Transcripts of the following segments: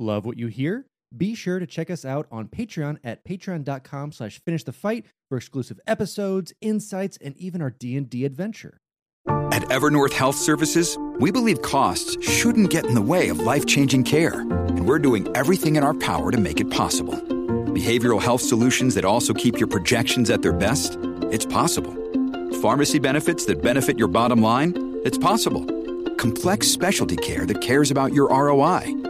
Love what you hear? Be sure to check us out on Patreon at patreon.com slash finish the fight for exclusive episodes, insights, and even our D&D adventure. At Evernorth Health Services, we believe costs shouldn't get in the way of life-changing care, and we're doing everything in our power to make it possible. Behavioral health solutions that also keep your projections at their best? It's possible. Pharmacy benefits that benefit your bottom line? It's possible. Complex specialty care that cares about your ROI?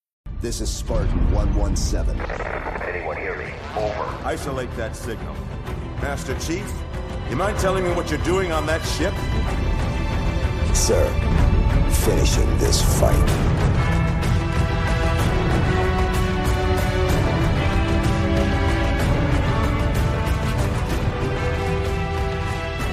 This is Spartan 117. Anyone hear me? Over. Isolate that signal. Master Chief, you mind telling me what you're doing on that ship? Sir, finishing this fight.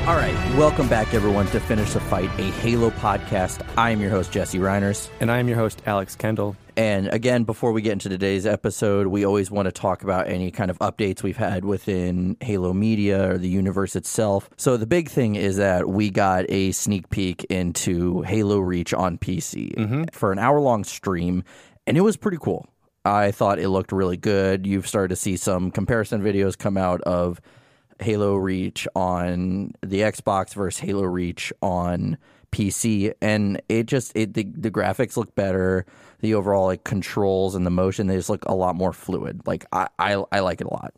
All right, welcome back, everyone, to Finish the Fight, a Halo podcast. I am your host, Jesse Reiners. And I am your host, Alex Kendall. And again, before we get into today's episode, we always want to talk about any kind of updates we've had within Halo Media or the universe itself. So, the big thing is that we got a sneak peek into Halo Reach on PC mm-hmm. for an hour long stream, and it was pretty cool. I thought it looked really good. You've started to see some comparison videos come out of Halo Reach on the Xbox versus Halo Reach on PC, and it just it the, the graphics look better. The overall like controls and the motion they just look a lot more fluid. Like I I, I like it a lot.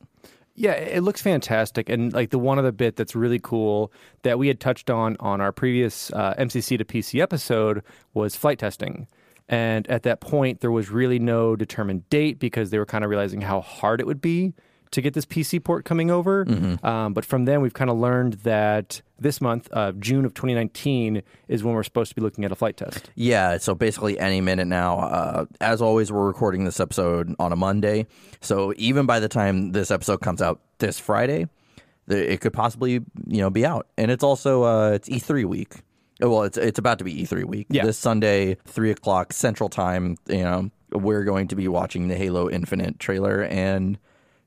Yeah, it looks fantastic, and like the one other bit that's really cool that we had touched on on our previous uh, MCC to PC episode was flight testing. And at that point, there was really no determined date because they were kind of realizing how hard it would be to get this PC port coming over. Um, but from then, we've kind of learned that this month, uh, June of 2019, is when we're supposed to be looking at a flight test. Yeah, so basically any minute now. Uh, as always, we're recording this episode on a Monday, so even by the time this episode comes out this Friday, it could possibly you know be out. And it's also uh, it's E3 week. Well, it's it's about to be E3 week. Yeah. This Sunday, three o'clock Central Time. You know, we're going to be watching the Halo Infinite trailer and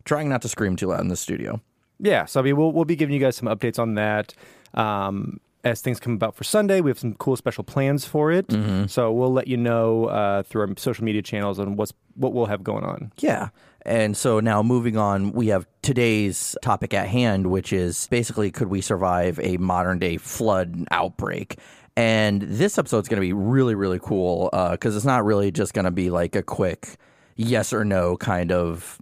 trying not to scream too loud in the studio. Yeah, so I mean, we'll we'll be giving you guys some updates on that um, as things come about for Sunday. We have some cool special plans for it, so we'll let you know uh, through our social media channels on what's what we'll have going on. Yeah. And so now moving on, we have today's topic at hand, which is basically could we survive a modern day flood outbreak? And this episode's going to be really, really cool because it's not really just going to be like a quick yes or no kind of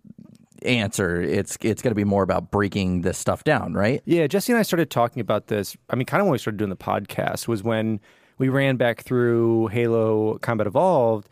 answer. It's it's going to be more about breaking this stuff down, right? Yeah, Jesse and I started talking about this. I mean, kind of when we started doing the podcast was when we ran back through Halo Combat Evolved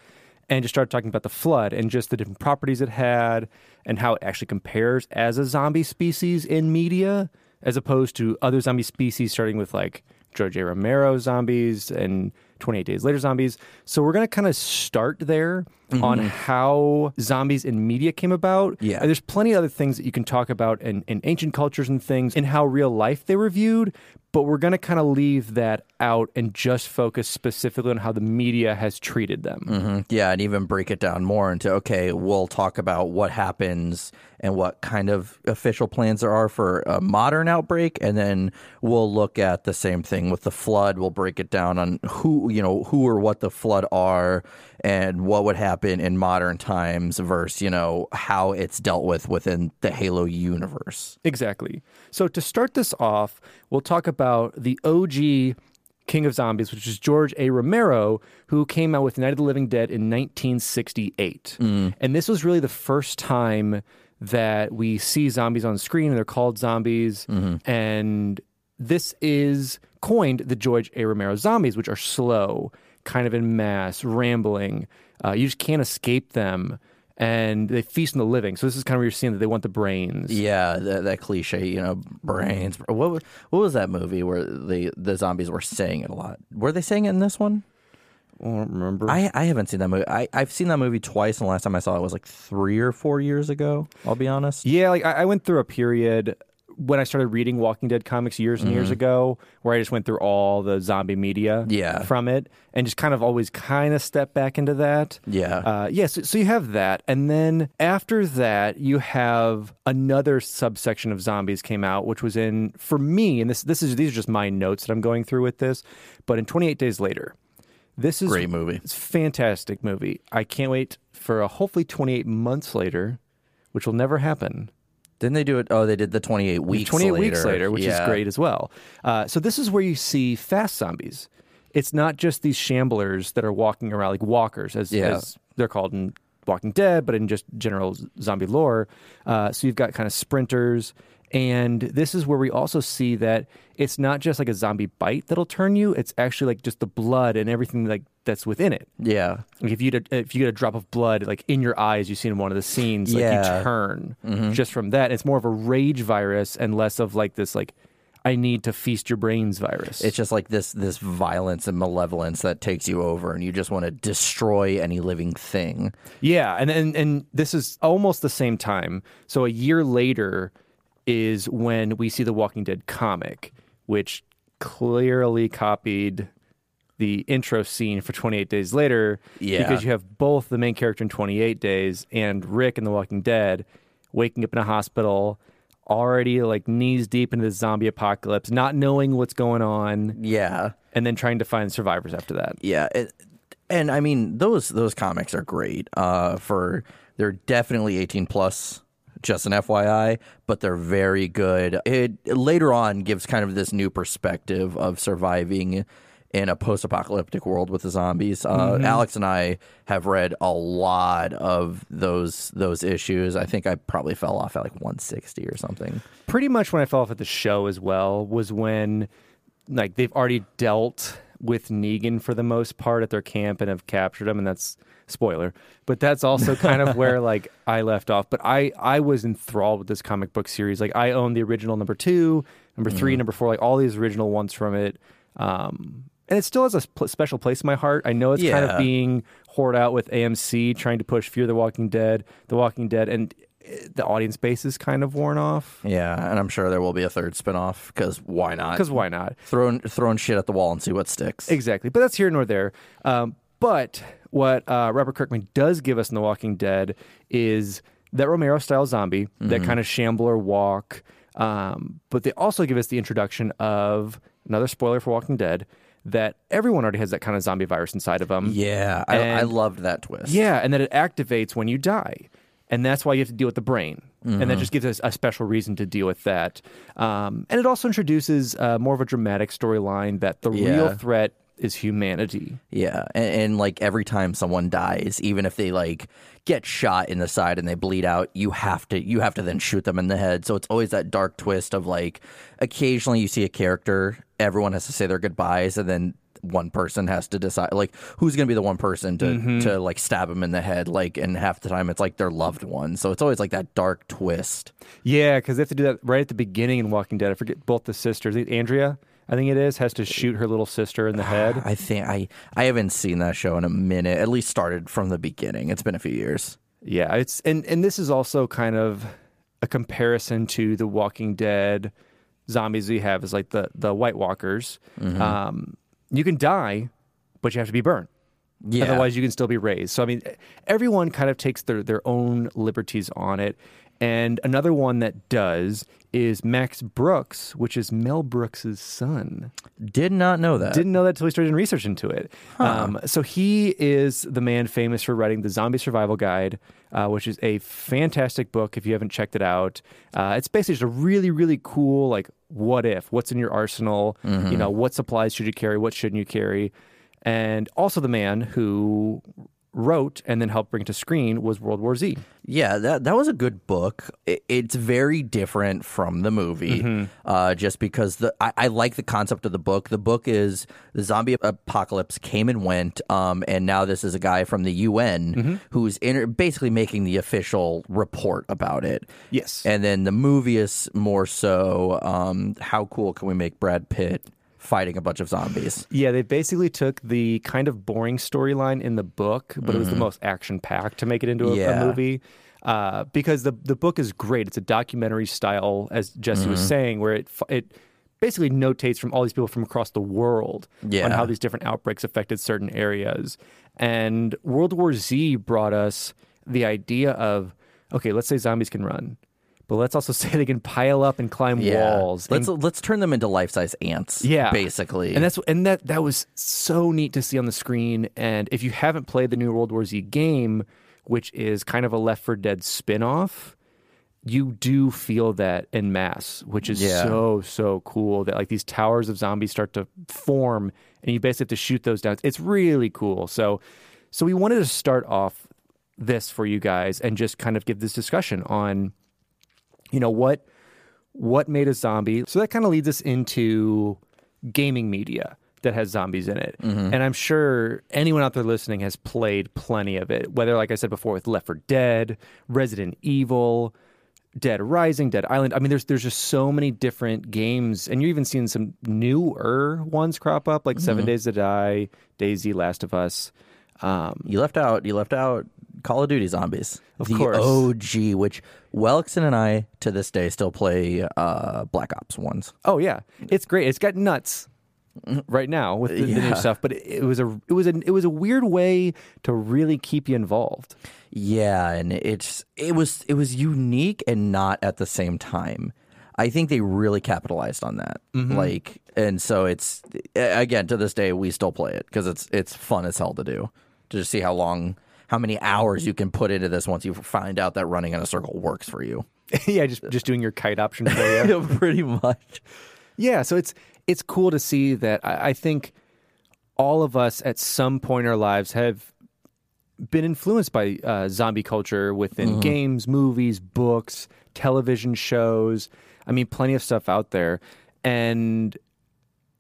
and just started talking about the flood and just the different properties it had and how it actually compares as a zombie species in media as opposed to other zombie species, starting with like George A. Romero zombies and 28 Days Later zombies. So we're going to kind of start there on how zombies in media came about. Yeah. And there's plenty of other things that you can talk about in, in ancient cultures and things and how real life they were viewed. But we're going to kind of leave that out and just focus specifically on how the media has treated them. hmm Yeah, and even break it down more into okay, we'll talk about what happens and what kind of official plans there are for a modern outbreak, and then we'll look at the same thing with the flood. We'll break it down on who you know who or what the flood are and what would happen in modern times versus you know how it's dealt with within the Halo universe. Exactly. So to start this off, we'll talk about the OG King of Zombies, which is George A. Romero, who came out with Night of the Living Dead in 1968. Mm. And this was really the first time that we see zombies on screen and they're called zombies. Mm-hmm. And this is coined the George A. Romero zombies, which are slow, kind of in mass, rambling. Uh, you just can't escape them. and they feast on the living. So this is kind of where you're seeing that they want the brains. Yeah, that, that cliche, you know, brains. What was, what was that movie where the the zombies were saying it a lot? Were they saying it in this one? I don't remember. I, I haven't seen that movie. I, I've seen that movie twice, and the last time I saw it was like three or four years ago. I'll be honest. Yeah, like I, I went through a period when I started reading Walking Dead comics years and years ago, where I just went through all the zombie media Yeah. from it, and just kind of always kind of step back into that. Yeah. Uh, yeah, so, so you have that, and then after that, you have another subsection of zombies came out, which was in for me, and this this is these are just my notes that I'm going through with this, but in 28 Days Later, this is Great movie. It's a fantastic movie. I can't wait for a hopefully 28 months later, which will never happen. Didn't they do it? Oh, they did the 28 weeks 28 later. weeks later, which Yeah. is great as well. Uh, so this is where you see fast zombies. It's not just these shamblers that are walking around like walkers, as, Yeah. as they're called in Walking Dead, but in just general zombie lore. Uh, so you've got kind of sprinters. And this is where we also see that it's not just like a zombie bite that'll turn you. It's actually like just the blood and everything like that's within it. Yeah. Like if you get a, if you get a drop of blood like in your eyes, you see in one of the scenes, like Yeah. you turn mm-hmm. just from that. It's more of a rage virus and less of like this like I need to feast your brains virus. It's just like this this violence and malevolence that takes you over, and you just want to destroy any living thing. yeah, and, and and this is almost the same time. So a year later is when we see the Walking Dead comic, which clearly copied the intro scene for 28 Days Later Yeah. because you have both the main character in 28 Days and Rick in The Walking Dead waking up in a hospital, already like knees deep into the zombie apocalypse, not knowing what's going on, Yeah. and then trying to find survivors after that. Yeah, it, and I mean those those comics are great. Uh, for they're definitely eighteen plus. Just an FYI, but they're very good. It later on gives kind of this new perspective of surviving in a post-apocalyptic world with the zombies. Uh, Alex and I have read a lot of those those issues. I think I probably fell off at like 160 or something. Pretty much when I fell off at the show as well was when like they've already dealt with Negan for the most part at their camp and have captured him, and that's spoiler. But that's also kind of where like I left off. But I I was enthralled with this comic book series. Like I own the original number two, number 3 number four, like all these original ones from it. Um, and it still has a sp- special place in my heart. I know it's kind of being hoarded out with AMC trying to push Fear the Walking Dead, The Walking Dead, and eh, the audience base is kind of worn off. Yeah, and I'm sure there will be a third spinoff because why not? Because why not? throwing throwing shit at the wall and see what sticks. Exactly. But that's here nor there. Um, but what uh, Robert Kirkman does give us in The Walking Dead is that Romero style zombie, that kind of shambler walk. Um, but they also give us the introduction of another spoiler for Walking Dead that everyone already has that kind of zombie virus inside of them. Yeah, I, I loved that twist. Yeah, and that it activates when you die. And that's why you have to deal with the brain. And that just gives us a special reason to deal with that. Um, and it also introduces uh, more of a dramatic storyline that the real threat is humanity. yeah, and, and like every time someone dies, even if they like get shot in the side and they bleed out, you have to you have to then shoot them in the head. So it's always that dark twist of like occasionally you see a character, everyone has to say their goodbyes, and then one person has to decide like who's going to be the one person to mm-hmm. to like stab them in the head like and half the time it's like their loved one so it's always like that dark twist Yeah, because they have to do that right at the beginning in Walking Dead. I forget both the sisters. Andrea, I think it is, has to shoot her little sister in the head. I think I I haven't seen that show in a minute. At least started from the beginning. It's been a few years. Yeah, it's and and this is also kind of a comparison to the Walking Dead zombies we have is like the the White Walkers. Mm-hmm. Um, you can die, but you have to be burned. Yeah. Otherwise, you can still be raised. So I mean, everyone kind of takes their their own liberties on it. And another one that does is Max Brooks, which is Mel Brooks's son. Did not know that. Didn't know that until he started research into it. Um, so he is the man famous for writing the Zombie Survival Guide, uh, which is a fantastic book. If you haven't checked it out, uh, it's basically just a really, really cool like what if, what's in your arsenal, you know, what supplies should you carry, what shouldn't you carry, and also the man who wrote and then helped bring to screen was World War Z. Yeah, that that was a good book. It, it's very different from the movie, Mm-hmm. uh, just because the I, I like the concept of the book. The book is the zombie apocalypse came and went, um, and now this is a guy from the UN Mm-hmm. who's inter- basically making the official report about it. Yes. and then the movie is more so um, how cool can we make Brad Pitt fighting a bunch of zombies? Yeah, they basically took the kind of boring storyline in the book, but it was the most action packed to make it into a, a Mm-hmm. Movie. Uh, because the the book is great. It's a documentary style, as Jesse was Mm-hmm. saying, where it it basically notates from all these people from across the world on how these different outbreaks affected certain areas. And World War Z brought us the idea of okay, let's say zombies can run, but let's also say they can pile up and climb walls. Let's let's turn them into life size ants. yeah, basically. and that's and that that was so neat to see on the screen. And if you haven't played the new World War Z game, which is kind of a Left 4 Dead spin-off, you do feel that in mass, which is Yeah. so so cool. That like these towers of zombies start to form, and you basically have to shoot those down. It's really cool. So, so we wanted to start off this for you guys and just kind of give this discussion on, you know what what made a zombie. So that kind of leads us into gaming media that has zombies in it. Mm-hmm. And I'm sure anyone out there listening has played plenty of it, whether, like I said before, with Left 4 Dead, Resident Evil, Dead Rising, Dead Island. I mean, there's there's just so many different games, and you're even seeing some newer ones crop up, like Mm-hmm. Seven Days to Die, DayZ, Last of Us. Um, You left out. You left out Call of Duty Zombies, Of the course. OG, which Welkson and I to this day still play uh, Black Ops ones. Oh yeah, it's great. It's got nuts right now with the, the new stuff, but it, it was a it was a it was a weird way to really keep you involved. Yeah, and it's it was it was unique and not at the same time. I think they really capitalized on that. Mm-hmm. Like, and so it's again to this day we still play it because it's it's fun as hell to do to just see how long, how many hours you can put into this once you find out that running in a circle works for you. yeah, just just doing your kite option for you. Pretty much. yeah, so it's it's cool to see that. I, I think all of us at some point in our lives have been influenced by uh, zombie culture within games, movies, books, television shows. I mean, plenty of stuff out there, and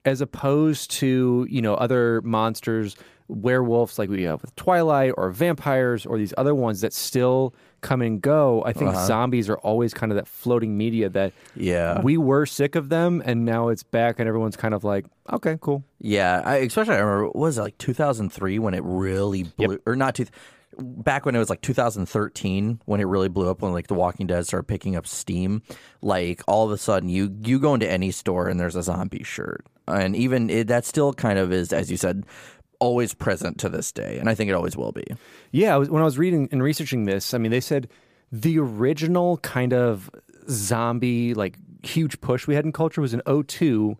as opposed to you know other monsters werewolves like we have with twilight or vampires or these other ones that still come and go i think uh-huh. zombies are always kind of that floating media that Yeah. we were sick of them and now it's back and everyone's kind of like okay cool Yeah, I, especially I remember what was it like 2003 when it really blew, or not two, back when it was like 2013 when it really blew up when like The Walking Dead started picking up steam. Like all of a sudden, you you go into any store and there's a zombie shirt, and even it, that still kind of is, as you said, always present to this day, and I think it always will be. Yeah, when I was reading and researching this, I mean, they said the original kind of zombie, like huge push we had in culture was in 02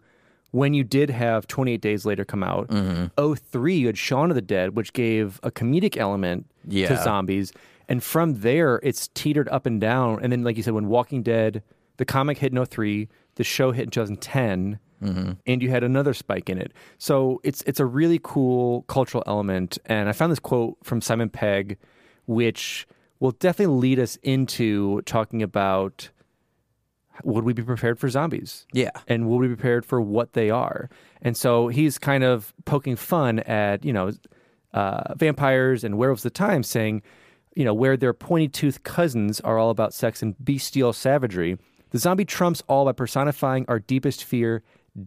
when you did have 28 Days Later come out. Mm-hmm. 03, you had Shaun of the Dead, which gave a comedic element to zombies. And from there, it's teetered up and down. And then, like you said, when Walking Dead, the comic hit in 03, the show hit in 2010 and you had another spike in it. So it's it's a really cool cultural element. And I found this quote from Simon Pegg, which will definitely lead us into talking about would we be prepared for zombies? Yeah. And would we be prepared for what they are? And so he's kind of poking fun at, you know, uh, vampires and werewolves at the time, saying, you know, where their pointy toothed cousins are all about sex and bestial savagery, the zombie trumps all by personifying our deepest fear,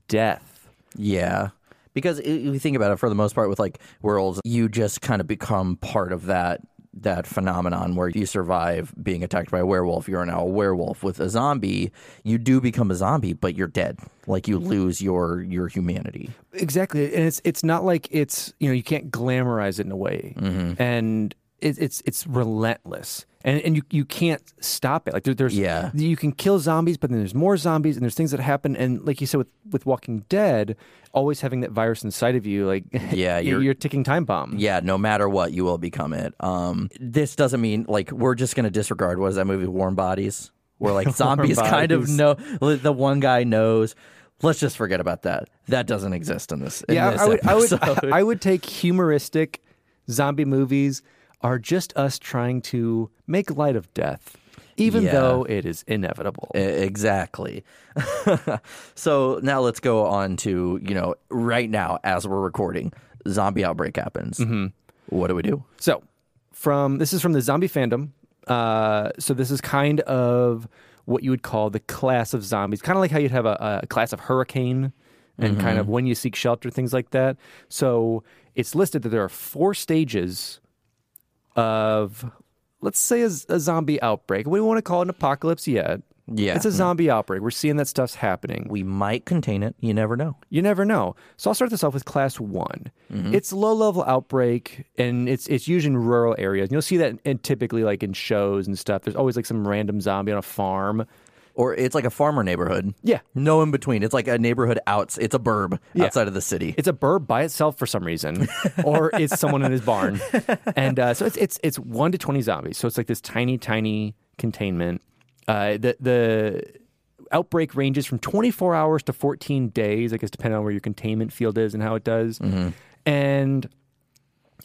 death. Yeah. Because i- if you think about it, for the most part, with like worlds, you just kind of become part of that that phenomenon where you survive being attacked by a werewolf. You're now a werewolf. With a zombie, you do become a zombie, but you're dead. Like you lose your your humanity. Exactly, and it's it's not like it's you know you can't glamorize it in a way, Mm-hmm. and it, it's it's relentless, and and you you can't stop it. Like there, there's Yeah. you can kill zombies, but then there's more zombies, and there's things that happen, and like you said with with Walking Dead, always having that virus inside of you, like Yeah, you're, you're- ticking time bomb. Yeah, no matter what, you will become it. Um, this doesn't mean like we're just going to disregard what is that movie, Warm Bodies, where like zombies kind of know. The one guy knows. Let's just forget about that. That doesn't exist in this. In yeah, this I would, I would, episode. I would take humoristic zombie movies are just us trying to make light of death, even Yeah. though it is inevitable. Exactly. so now let's go on to, you know, right now as we're recording, zombie outbreak happens. Mm-hmm. What do we do? So, from this is from the zombie fandom. Uh, so this is kind of what you would call the class of zombies, kind of like how you'd have a, a class of hurricane and kind of when you seek shelter, things like that. So it's listed that there are four stages of, let's say, a, a zombie outbreak. We don't want to call it an apocalypse yet. Yeah. It's a zombie outbreak. We're seeing that stuff's happening. We might contain it. You never know. You never know. So I'll start this off with class one. Mm-hmm. It's low level outbreak, and it's it's usually in rural areas. And You'll see that in, typically like in shows and stuff. There's always like some random zombie on a farm. Or it's like a farmer neighborhood. Yeah. No in between. It's like a neighborhood out. It's a burb Yeah. outside of the city. It's a burb by itself for some reason, or it's someone in his barn, and uh, so it's it's it's one to twenty zombies. So it's like this tiny tiny containment. Uh, the the outbreak ranges from 24 hours to 14 days, I guess, depending on where your containment field is and how it does. And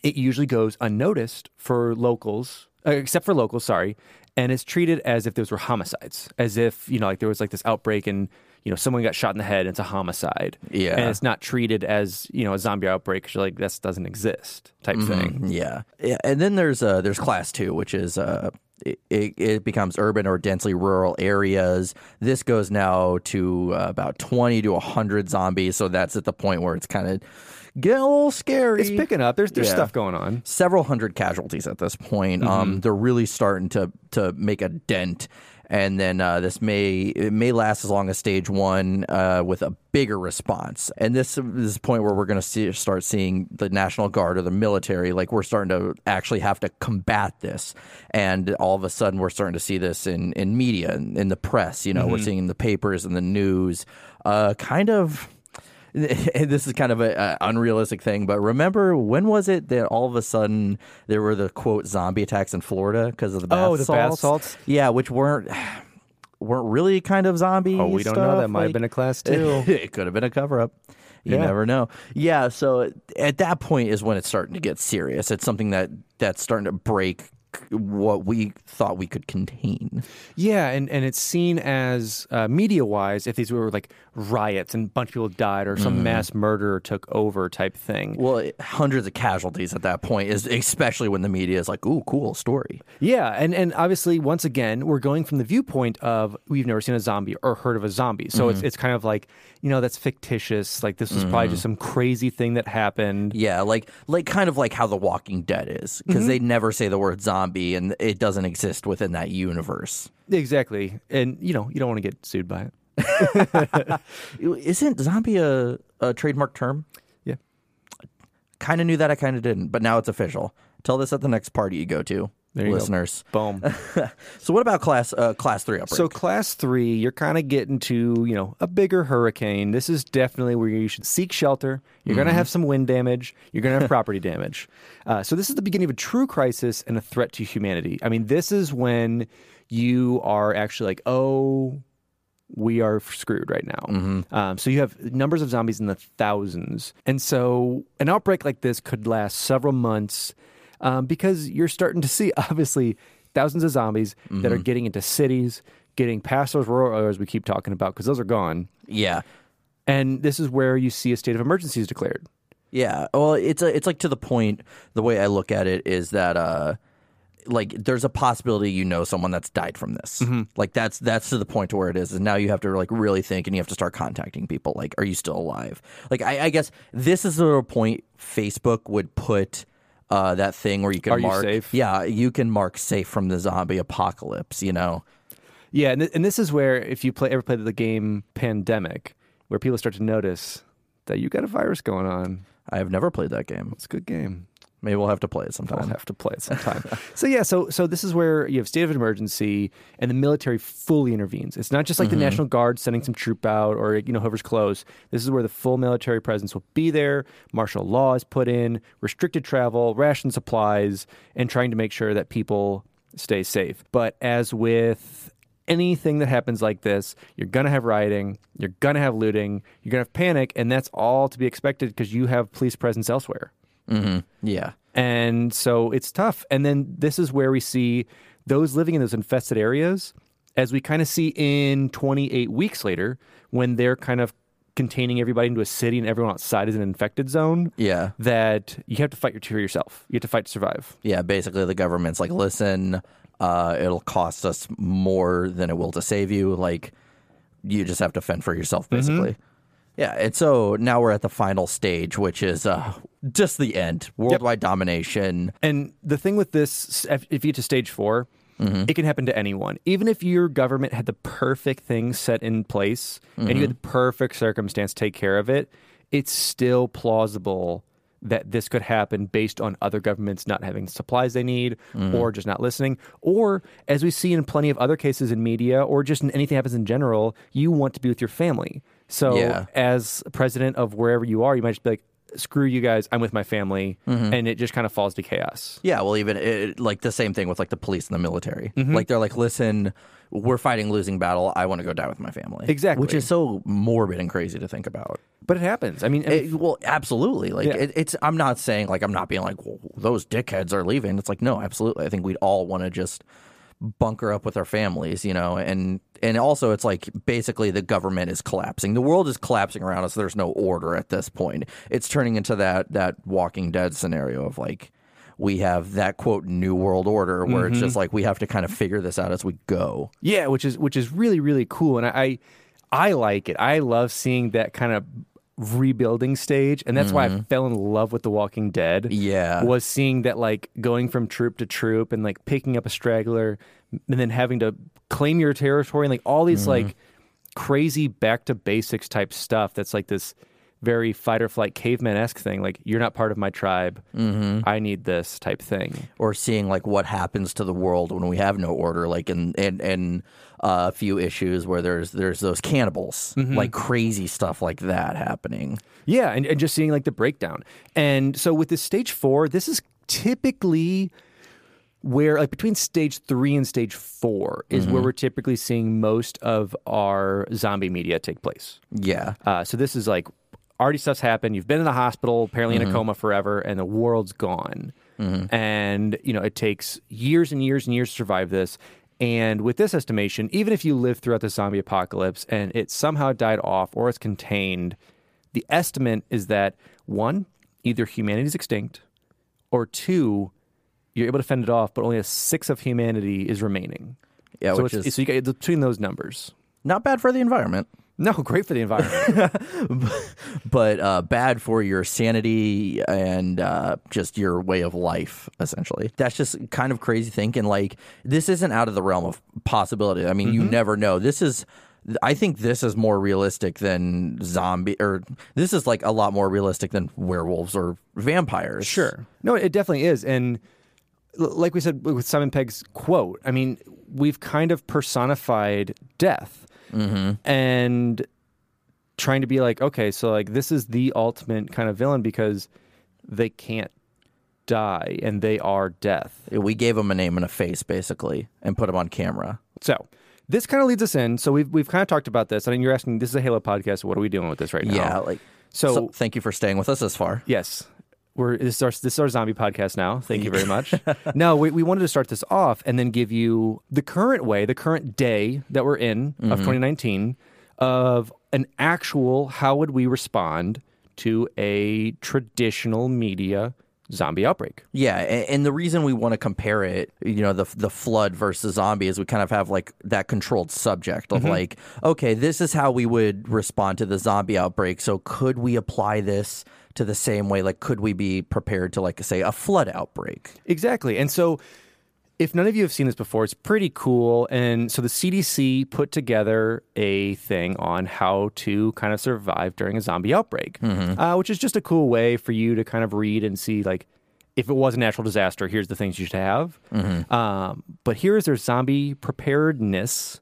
it usually goes unnoticed for locals, uh, except for locals, sorry. And it's treated as if those were homicides, as if, you know, like there was like this outbreak and, you know, someone got shot in the head and it's a homicide. Yeah. And it's not treated as, you know, a zombie outbreak 'cause you're like, this doesn't exist type thing. Yeah, yeah, and then there's uh, there's class two, which is uh, it, it, becomes urban or densely rural areas. This goes now to uh, about twenty to hundred zombies, so that's at the point where it's kind of getting a little scary. It's picking up. There's, there's Yeah. stuff going on. several hundred casualties at this point. Mm-hmm. Um, they're really starting to to make a dent, and then uh, this may it may last as long as stage one uh, with a bigger response. And this is the point where we're going to see start seeing the National Guard or the military like we're starting to actually have to combat this, and all of a sudden we're starting to see this in in media in, in the press. You know, Mm-hmm. we're seeing in the papers and the news, uh, kind of this is kind of a, a unrealistic thing, but remember when was it that all of a sudden there were the quote zombie attacks in Florida because of the bath Oh, the bath salts? Yeah, which weren't weren't really kind of zombie. Oh, we don't know. That might have been a class two. it could have been a cover up. You Yeah. never know. Yeah, so at that point is when it's starting to get serious. It's something that that's starting to break what we thought we could contain. Yeah, and, and it's seen as uh, media wise if these were like riots and a bunch of people died or some mass murder took over type thing. Well, it- hundreds of casualties at that point is especially when the media is like, "Ooh, cool story." Yeah, and, and obviously, once again, we're going from the viewpoint of we've never seen a zombie or heard of a zombie. So it's, it's kind of like, you know, that's fictitious. Like, this was probably just some crazy thing that happened. Yeah, like like kind of like how The Walking Dead is because Mm-hmm. they never say the word zombie and it doesn't exist within that universe. Exactly. And, you know, you don't want to get sued by it. Isn't zombie a, a trademark term? Yeah. Kind of knew that, I kind of didn't, but now it's official. Tell this at the next party you go to, There you go. listeners. Boom. So, what about class uh, class three outbreak? So class three, you're kind of getting to you know a bigger hurricane. This is definitely where you should seek shelter. You're going to have some wind damage. You're going to have property damage. Uh, so this is the beginning of a true crisis and a threat to humanity. I mean, this is when you are actually like, oh, we are screwed right now. Um, so you have numbers of zombies in the thousands, and so an outbreak like this could last several months um, because you're starting to see obviously thousands of zombies that are getting into cities, getting past those rural areas we keep talking about because those are gone, yeah, and this is where you see a state of emergency is declared. Yeah. Well, it's a, it's like to the point. The way I look at it is that uh, like there's a possibility you know someone that's died from this. Like that's that's to the point to where it is, and now you have to like really think, and you have to start contacting people. Like, are you still alive? Like, I, I guess this is the point Facebook would put. Uh, that thing where you can Are you mark, safe? yeah, you can mark safe from the zombie apocalypse. You know, Yeah, and, th- and this is where if you play ever played the game Pandemic, where people start to notice that you got a virus going on. I have never played that game. It's a good game. Maybe we'll have to play it sometime. have to play it sometime. so yeah, so so this is where you have state of emergency and the military fully intervenes. It's not just like the mm-hmm. National Guard sending some troop out or you know whoever's close. This is where the full military presence will be there. Martial law is put in, restricted travel, ration supplies, and trying to make sure that people stay safe. But as with anything that happens like this, you're going to have rioting, you're going to have looting, you're going to have panic, and that's all to be expected because you have police presence elsewhere. Yeah. And so it's tough. And then this is where we see those living in those infested areas, as we kind of see in 28 weeks later, when they're kind of containing everybody into a city and everyone outside is an infected zone. Yeah. That you have to fight for yourself. You have to fight to survive. Yeah, basically the government's like, listen, uh, it'll cost us more than it will to save you. Like, you just have to fend for yourself, basically. Yeah, and so now we're at the final stage, which is uh, just the end, worldwide domination. And the thing with this, if if you get to stage 4 mm-hmm. it can happen to anyone. Even if your government had the perfect things set in place and you had mm-hmm. the perfect circumstance to take care of it, it's still plausible that this could happen based on other governments not having the supplies they need mm-hmm. or just not listening. Or, as we see in plenty of other cases in media or just in anything happens in general, you want to be with your family. So, Yeah. as president of wherever you are, you might just be like, screw you guys, I'm with my family. Mm-hmm. And it just kind of falls to chaos. Yeah, well, even it, like the same thing with like the police and the military. Mm-hmm. Like they're like, listen, we're fighting losing battle. I want to go die with my family. Exactly. which is so morbid and crazy to think about. But it happens. I mean, It- well, absolutely. Like Yeah. it, it's. I'm not saying like I'm not being like well, those dickheads are leaving. It's like no, absolutely. I think we'd all want to just bunker up with our families, you know, and and also it's like basically the government is collapsing. The world is collapsing around us. There's no order at this point. It's turning into that that Walking Dead scenario of like we have that quote new world order where it's just mm-hmm. like we have to kind of figure this out as we go. Yeah, which is which is really really cool, and I I, I like it. I love seeing that kind of rebuilding stage, and that's why I fell in love with The Walking Dead. Mm-hmm. Yeah. was seeing that like going from troop to troop and like picking up a straggler, and then having to claim your territory, and like all these Mm-hmm. like crazy back to basics type stuff. That's like this very fight or flight caveman esque thing. Like you're not part of my tribe. Mm-hmm. I need this type thing. or seeing like what happens to the world when we have no order like in in, in uh, a few issues where there's there's those cannibals like crazy stuff like that happening Yeah, and, and just seeing like the breakdown. And so with this stage four, this is typically where like between stage three and stage four is where we're typically seeing most of our zombie media take place. yeah Uh, so this is like already stuff's happened. You've been in the hospital, apparently in a mm-hmm. coma forever, and the world's gone. Mm-hmm. And you know it takes years and years and years to survive this. And with this estimation, even if you live throughout the zombie apocalypse and it somehow died off or it's contained, the estimate is that one, either humanity is extinct, or two, you're able to fend it off, but only a sixth of humanity is remaining. yeah so which is so you get between those numbers. not bad for the environment No, great for the environment. but uh, bad for your sanity and uh, just your way of life, essentially. That's just kind of crazy thinking. Like, this isn't out of the realm of possibility. I mean, you never know. This is. I think this is more realistic than zombie, or this is like a lot more realistic than werewolves or vampires. Sure. No, it definitely is. And like we said with Simon Pegg's quote, I mean, we've kind of personified death Mm-hmm. and trying to be like, okay, so like this is the ultimate kind of villain because they can't die and they are death. We gave them a name and a face, basically, and put them on camera. So this kind of leads us in. So we've we've kind of talked about this. I mean, you're asking, this is a Halo podcast. What are we doing with this right now? Yeah, like So- so. Thank you for staying with us this far. Yes. We're this is our this is our zombie podcast now. Thank you very much. no, we, we wanted to start this off and then give you the current way, the current day that we're in of mm-hmm. 2019 of an actual how would we respond to a traditional media zombie outbreak. Yeah, and the reason we want to compare it, you know, the the flood versus zombie is we kind of have like that controlled subject of mm-hmm. like, okay, this is how we would respond to the zombie outbreak. So could we apply this to the same way? Like, could we be prepared to like say a flood outbreak? Exactly. And so if none of you have seen this before, it's pretty cool. And so the CDC put together a thing on how to kind of survive during a zombie outbreak, uh, which is just a cool way for you to kind of read and see, like, if it was a natural disaster, here's the things you should have. Um, but here is their zombie preparedness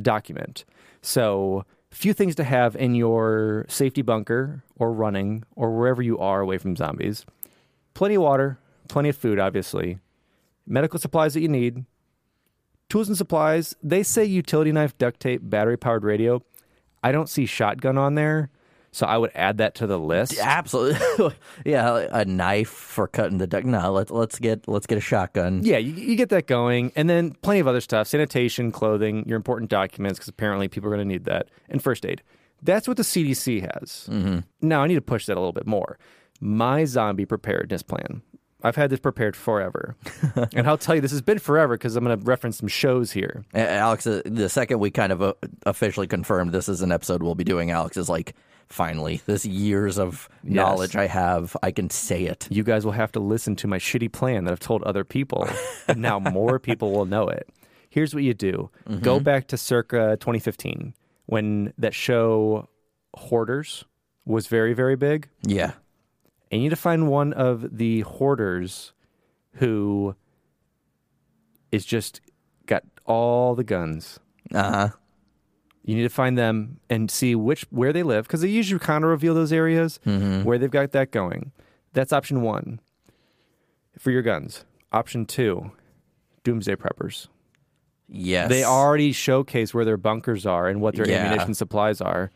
document. So, few things to have in your safety bunker or running or wherever you are away from zombies. Plenty of water, plenty of food, obviously. Medical supplies that you need. Tools and supplies. They say utility knife, duct tape, battery powered radio. I don't see shotgun on there. So I would add that to the list. Absolutely, yeah. A knife for cutting the duck. No, let's let's get let's get a shotgun. Yeah, you, you get that going, and then plenty of other stuff: sanitation, clothing, your important documents, because apparently people are going to need that, and first aid. That's what the CDC has. Mm-hmm. Now I need to push that a little bit more. My zombie preparedness plan. I've had this prepared forever, and I'll tell you this has been forever because I'm going to reference some shows here. Alex, the second we kind of uh, officially confirmed this is an episode we'll be doing, Alex is like, finally, this years of knowledge I have, I can say it. You guys will have to listen to my shitty plan that I've told other people, and now more people will know it. Here's what you do: go back to circa 2015 when that show Hoarders was very, very big. Yeah. and you need to find one of the hoarders who is just got all the guns. Uh huh. You need to find them and see which where they live because they usually kind of reveal those areas where they've got that going. That's option one for your guns. Option two, doomsday preppers. Yes. They already showcase where their bunkers are and what their Yeah. ammunition supplies are.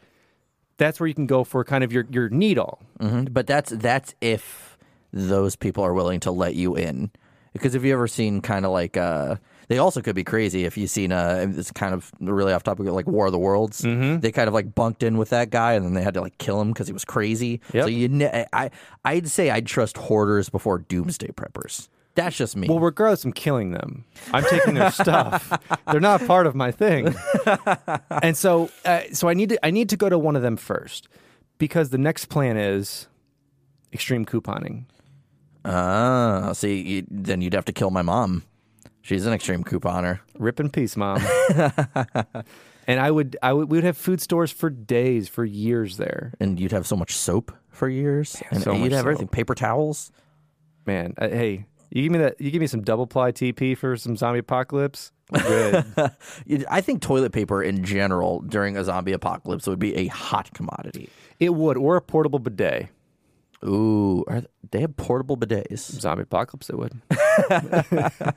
That's where you can go for kind of your your need all. Mhm. But that's that's if those people are willing to let you in. Because have you ever seen kind of like uh they also could be crazy if you've seen uh it's kind of really off topic like War of the Worlds. Mm-hmm. They kind of like bunked in with that guy and then they had to like kill him because he was crazy. Yep. So you ne- I I'd say I'd trust hoarders before doomsday preppers. That's just me. Well, regardless, I'm killing them. I'm taking their stuff. They're not part of my thing. and so, uh, so I need to I need to go to one of them first because the next plan is extreme couponing. Ah, see, you, then you'd have to kill my mom. She's an extreme couponer. Rip in peace, mom. and I would I would we would have food stores for days, for years there. and you'd have so much soap for years, and so you'd have everything, soap. paper towels. Man, uh, hey, you give me that. You give me some double ply TP for some zombie apocalypse. Good. I think toilet paper in general during a zombie apocalypse would be a hot commodity. it would, or a portable bidet. Ooh, are th- they have portable bidets? Zombie apocalypse, it would.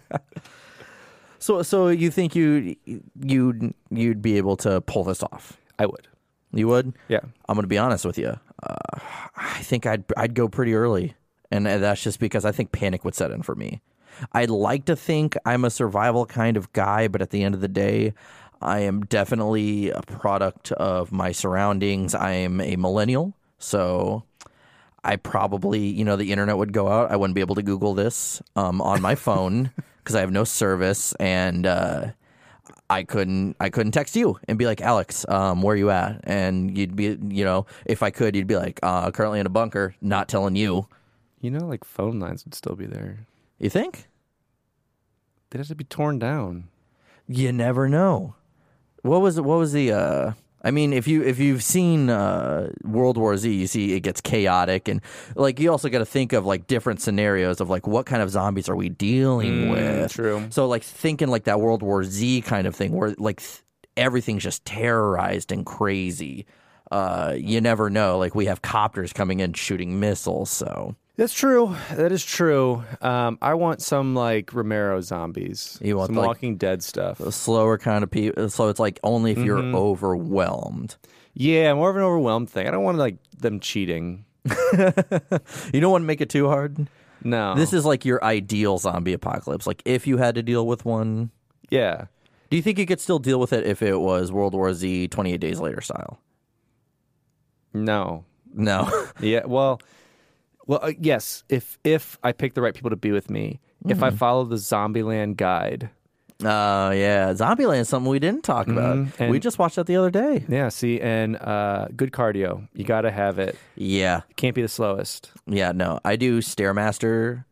So, so you think you you'd you'd be able to pull this off? I would. You would? Yeah. I'm going to be honest with you. Uh, I think I'd I'd go pretty early, and that's just because I think panic would set in for me. I'd like to think I'm a survival kind of guy, but at the end of the day, I am definitely a product of my surroundings. I am a millennial, so I probably, you know, the internet would go out. I wouldn't be able to Google this um, on my phone because I have no service, and uh, I couldn't, I couldn't text you and be like, Alex, um, where you at? And you'd be, you know, if I could, you'd be like, uh, currently in a bunker, not telling you. You know, like phone lines would still be there. You think? They'd have to be torn down. You never know. What was what was the? Uh, I mean, if you if you've seen uh, World War Z, you see it gets chaotic, and like you also got to think of like different scenarios of like what kind of zombies are we dealing with? true. So like thinking like that World War Z kind of thing, where like th- everything's just terrorized and crazy. Uh, you never know. Like we have copters coming in shooting missiles, so That's true. That is true. Um, I want some like Romero zombies. You want, some like- Walking Dead stuff. the slower kind of people. So it's like only if you're overwhelmed. Yeah, more of an overwhelmed thing. I don't want like them cheating. You don't want to make it too hard. No. This is like your ideal zombie apocalypse. Like if you had to deal with one, yeah. do you think you could still deal with it if it was World War Z 28 days later style? No. No. Yeah. Well. Well, uh, yes. If if I pick the right people to be with me, if Mm-hmm. I follow the Zombieland guide. Oh yeah, Zombieland is something we didn't talk about. Mhm, and- we just watched that the other day. Yeah. See, and uh, good cardio. You got to have it. Yeah, Can't be the slowest. yeah. No, I do Stairmaster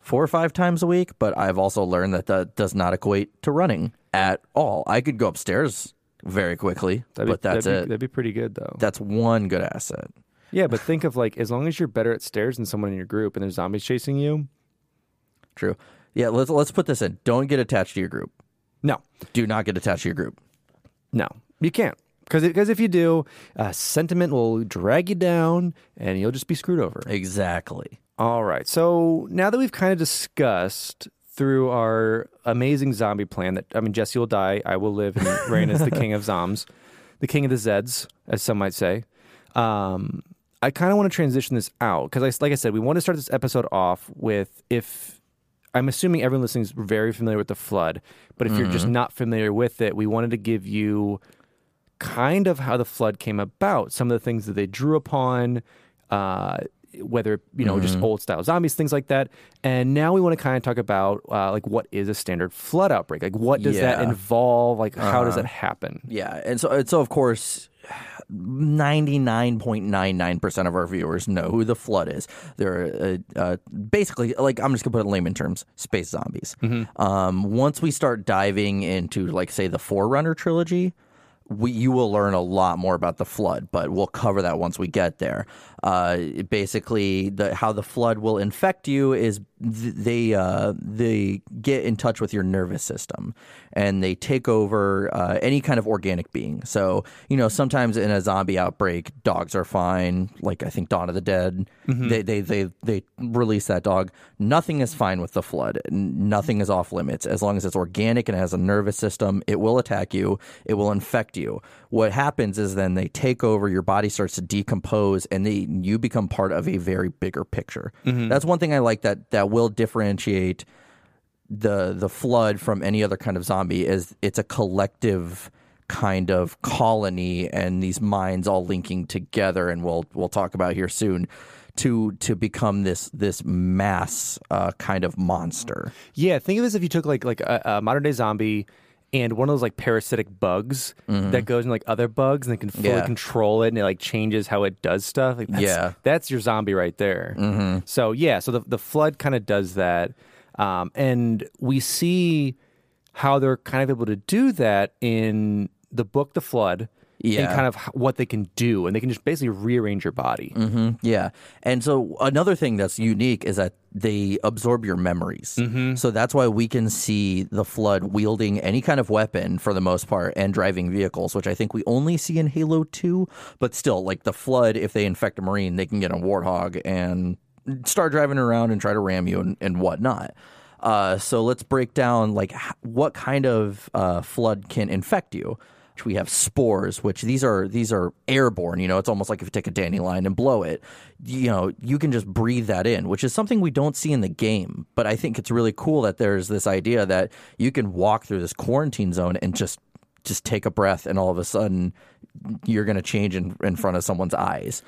four or five times a week, but I've also learned that that does not equate to running at all. I could go upstairs very quickly, That'd be, but that's that'd be, it. That'd be pretty good though. That's one good asset. Yeah, but think of like as long as you're better at stairs than someone in your group, and there's zombies chasing you. True. Yeah, let's let's put this in. Don't get attached to your group. No. Do not get attached to your group. No, you can't. Because because if you do, uh, sentiment will drag you down, and you'll just be screwed over. Exactly. All right. So now that we've kind of discussed through our amazing zombie plan that I mean, Jesse will die, I will live and reign as the king of zombs, the king of the Zeds, as some might say. Um, I kind of want to transition this out because, I, like I said, we want to start this episode off with if I'm assuming everyone listening is very familiar with the flood, but if you're just not familiar with it, we wanted to give you kind of how the flood came about, some of the things that they drew upon, uh, whether you know just old style zombies, things like that. And now we want to kind of talk about uh, like what is a standard flood outbreak? Like what does that involve? Like how does that happen? Yeah, and so and so of course. 99.99% of our viewers know who the flood is. They're uh, uh, basically, like, I'm just going to put it in layman terms space zombies. Um, once we start diving into, like, say, the Forerunner trilogy, we, you will learn a lot more about the flood, but we'll cover that once we get there. Uh, basically, the, how the flood will infect you is th- they uh, they get in touch with your nervous system and they take over uh, any kind of organic being. So you know, sometimes in a zombie outbreak, dogs are fine. Like I think Dawn of the Dead, they, they they they release that dog. Nothing is fine with the flood. Nothing is off limits as long as it's organic and has a nervous system. It will attack you. It will infect you. What happens is then they take over. Your body starts to decompose, and they you become part of a very bigger picture. That's one thing I like that that will differentiate the the flood from any other kind of zombie is it's a collective kind of colony and these minds all linking together and we'll we'll talk about here soon to to become this this mass uh, kind of monster. Yeah, think of this if you took like like a, a modern day zombie and one of those like parasitic bugs that goes in like other bugs and they can fully Mm-hmm. Yeah. control it and it like changes how it does stuff. Like, that's, Yeah. that's your zombie right there. Mm-hmm. So yeah, so the the flood kind of does that, um, and we see how they're kind of able to do that in the book, The Flood. Yeah. and kind of what they can do, and they can just basically rearrange your body. Yeah. And so another thing that's unique is that they absorb your memories. So that's why we can see the flood wielding any kind of weapon for the most part and driving vehicles, which I think we only see in Halo 2. But still, like the flood, if they infect a Marine, they can get a Warthog and start driving around and try to ram you and, and whatnot. Uh, so let's break down like h- what kind of uh, flood can infect you. We have spores, which these are these are airborne. You know, it's almost like if you take a dandelion and blow it, you know, you can just breathe that in, which is something we don't see in the game. But I think it's really cool that there's this idea that you can walk through this quarantine zone and just just take a breath, and all of a sudden you're going to change in, in front of someone's eyes.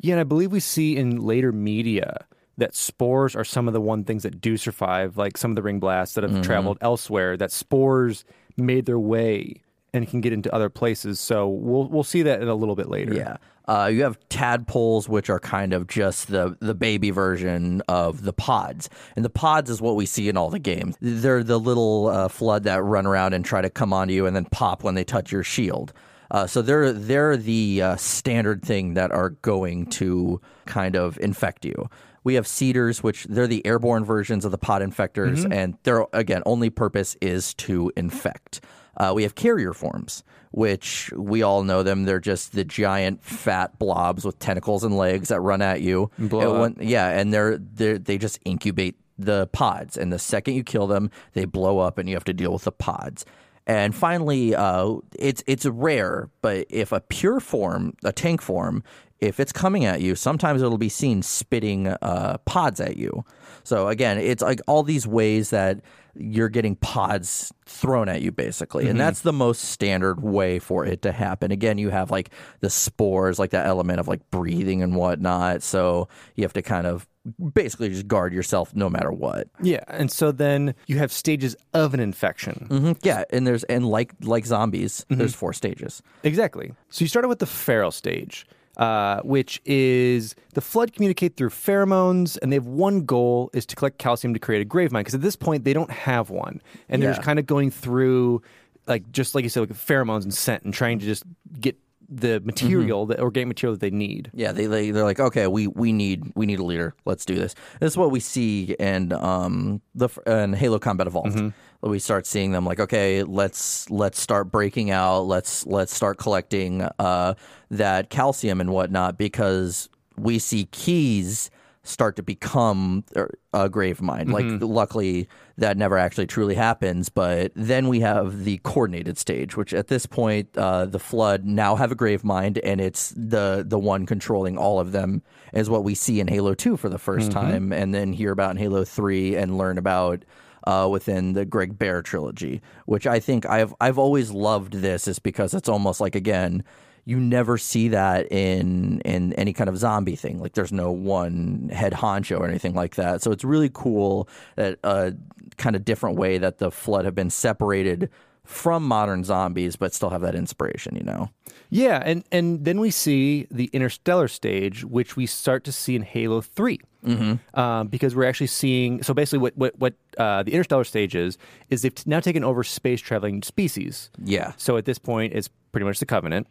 Yeah, and I believe we see in later media that spores are some of the one things that do survive, like some of the ring blasts that have Mm-hmm. traveled elsewhere. That spores made their way and can get into other places. So we'll we'll see that in a little bit later. Yeah. Uh, you have tadpoles, which are kind of just the the baby version of the pods, and the pods is what we see in all the games. They're the little uh, flood that run around and try to come onto you and then pop when they touch your shield. Uh, so they're they're the uh, standard thing that are going to kind of infect you. We have cedars, which they're the airborne versions of the pod infectors, and their again only purpose is to infect. Uh, we have carrier forms, which we all know them. They're just the giant fat blobs with tentacles and legs that run at you. blow And when- yeah, and they're, they're they just incubate the pods, and the second you kill them, they blow up, and you have to deal with the pods. And finally, uh, it's it's rare, but if a pure form, a tank form, if it's coming at you, sometimes it'll be seen spitting uh, pods at you. So again, it's like all these ways that you're getting pods thrown at you, basically, and that's the most standard way for it to happen. Again, you have like the spores, like that element of like breathing and whatnot. So you have to kind of basically just guard yourself no matter what. Yeah, and so then you have stages of an infection. Mhm. Yeah, and there's and like like zombies, there's four stages. Exactly. So you started with the feral stage, uh, which is the flood communicate through pheromones, and they have one goal is to collect calcium to create a grave mind. Because at this point they don't have one, and they're Yeah. just kind of going through, like just like you said, like pheromones and scent, and trying to just get the material, the organic material that they need. Yeah, they, they they're like, okay, we we need we need a leader. Let's do this. This is what we see in um the in Halo Combat Evolved. We start seeing them like, okay, let's let's start breaking out. Let's let's start collecting uh that calcium and whatnot because we see Keyes start to become er, a grave mind. Like, luckily, that never actually truly happens. But then we have the coordinated stage, which at this point, uh, the flood now have a grave mind, and it's the the one controlling all of them, is what we see in Halo Two for the 1st time, and then hear about in Halo Three, and learn about uh, within the Greg Bear trilogy, which I think I've I've always loved this is because it's almost like again you never see that in in any kind of zombie thing. Like there's no one head honcho or anything like that. So it's really cool that a kind of different way that the Flood have been separated from modern zombies, but still have that inspiration. You know. Yeah, and and then we see the interstellar stage, which we start to see in Halo 3 mm-hmm. um, because we're actually seeing. So basically, what what what uh, the interstellar stage is is they've now taken over space traveling species. Yeah. So at this point, it's pretty much the Covenant,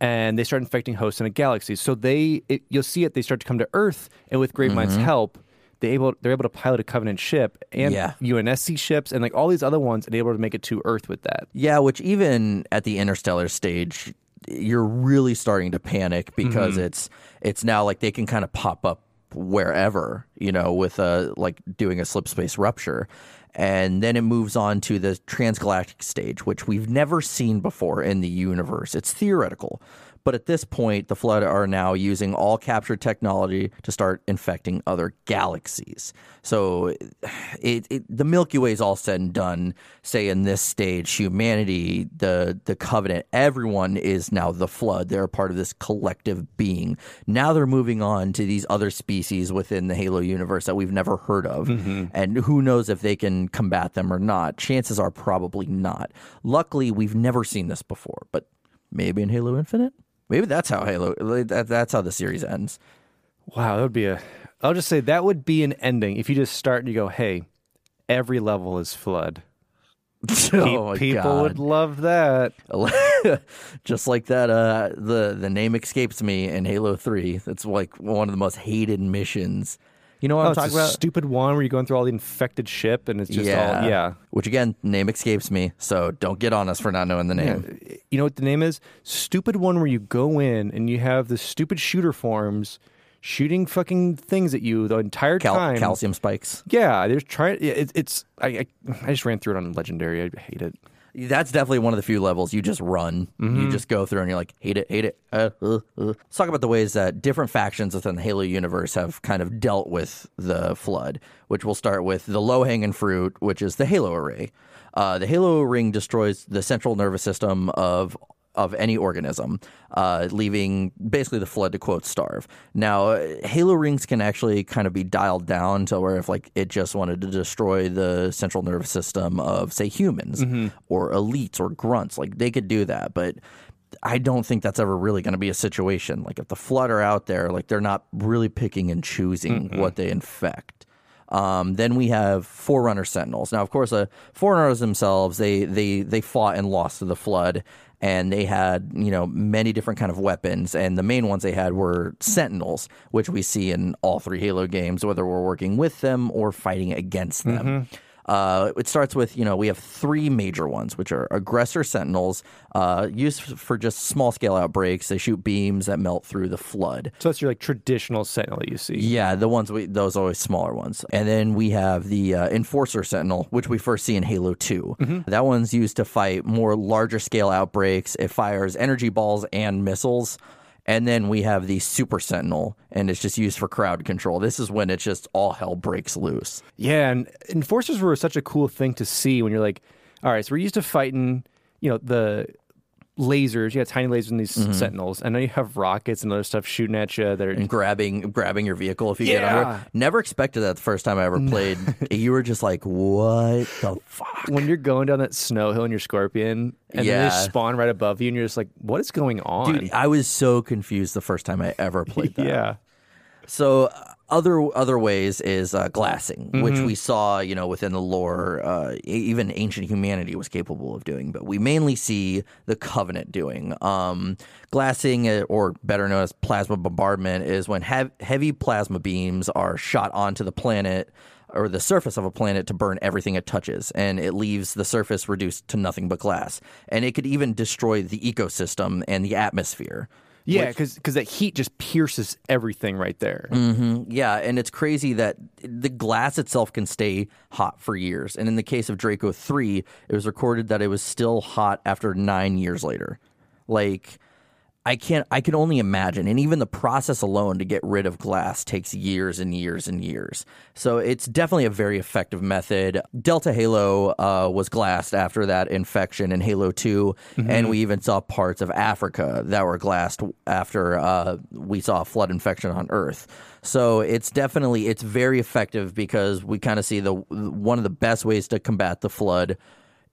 and they start infecting hosts in a galaxy. So they, it, you'll see it. They start to come to Earth, and with Gravemind's help, they able they're able to pilot a Covenant ship and Yeah. UNSC ships and like all these other ones, and able to make it to Earth with that. Yeah, which even at the interstellar stage, you're really starting to panic because it's it's now like they can kind of pop up wherever, you know, with a like doing a slip space rupture. And then it moves on to the transgalactic stage, which we've never seen before in the universe. It's theoretical. But at this point, the Flood are now using all captured technology to start infecting other galaxies. So it, it, the Milky Way is all said and done. Say in this stage, humanity, the the Covenant, everyone is now the Flood. They're a part of this collective being. Now they're moving on to these other species within the Halo universe that we've never heard of, mm-hmm. and who knows if they can combat them or not. Chances are probably not. Luckily, we've never seen this before, but maybe in Halo Infinite. Maybe that's how Halo. That, that's how the series ends. Wow, that would be a. I'll just say that would be an ending if you just start and you go, "Hey, every level is flood." oh People God. would love that. just like that uh the the name escapes me in Halo 3 that's like one of the most hated missions you know what Oh, I'm talking about stupid one where you're going through all the infected ship and it's just yeah all yeah. which again name escapes me so don't get on us for not knowing the name You know what the name is? Stupid one where you go in and you have the stupid shooter forms shooting fucking things at you the entire Cal- time. calcium spikes Yeah, they're trying. It, it's I, I I just ran through it on Legendary. I hate it. That's definitely one of the few levels you just run. You just go through and you're like hate it hate it uh, uh, uh. let's talk about the ways that different factions within the halo universe have kind of dealt with the flood which we'll start with the low-hanging fruit which is the halo array. Uh, the halo ring destroys the central nervous system of of any organism, uh, leaving basically the flood to quote starve. Now, uh, Halo rings can actually kind of be dialed down to where if like it just wanted to destroy the central nervous system of say humans or elites or grunts, like they could do that, but. I don't think that's ever really going to be a situation. Like if the flood are out there, like they're not really picking and choosing what they infect. Um, then we have Forerunner Sentinels. Now, of course, uh, Forerunners themselves they they they fought and lost to the flood, and they had you know many different kind of weapons, and the main ones they had were Sentinels, which we see in all three Halo games, whether we're working with them or fighting against them. Mm-hmm. Uh, it starts with, you know, we have three major ones, which are aggressor sentinels, uh, used for just small scale outbreaks. They shoot beams that melt through the flood. So that's your like traditional Sentinel you see. Yeah, the ones we those always smaller ones. And then we have the uh, Enforcer Sentinel, which we first see in Halo 2. That one's used to fight more larger scale outbreaks. It fires energy balls and missiles. And then we have the Super Sentinel, and it's just used for crowd control. This is when it's just all hell breaks loose. Yeah, and enforcers were such a cool thing to see when you're like, all right, so we're used to fighting, you know, the lasers. You got tiny lasers in these Mm-hmm. sentinels. I know you have rockets and other stuff shooting at you that are. and grabbing grabbing your vehicle if you get under it. Never expected that the first time I ever played. you were just like, "What the fuck?" When you're going down that snow hill in your scorpion, and then Yeah. they spawn right above you, and you're just like, "What is going on?" Dude, I was so confused the first time I ever played that. yeah, So uh, other other ways is uh, glassing, Mm-hmm. which we saw, you know, within the lore, uh, even ancient humanity was capable of doing, but we mainly see the Covenant doing. Um, glassing, uh, or better known as plasma bombardment, is when hev- heavy plasma beams are shot onto the planet or the surface of a planet to burn everything it touches, and it leaves the surface reduced to nothing but glass. And it could even destroy the ecosystem and the atmosphere. Yeah, because because that heat just pierces everything right there. Mm-hmm. Yeah, and it's crazy that the glass itself can stay hot for years. And in the case of Draco 3, it was recorded that it was still hot after nine years later. Like, I can't, I can only imagine. And even the process alone to get rid of glass takes years and years and years. So it's definitely a very effective method. Delta Halo uh, was glassed after that infection in Halo 2. And we even saw parts of Africa that were glassed after uh, we saw a flood infection on Earth. So it's definitely it's very effective because we kind of see the one of the best ways to combat the flood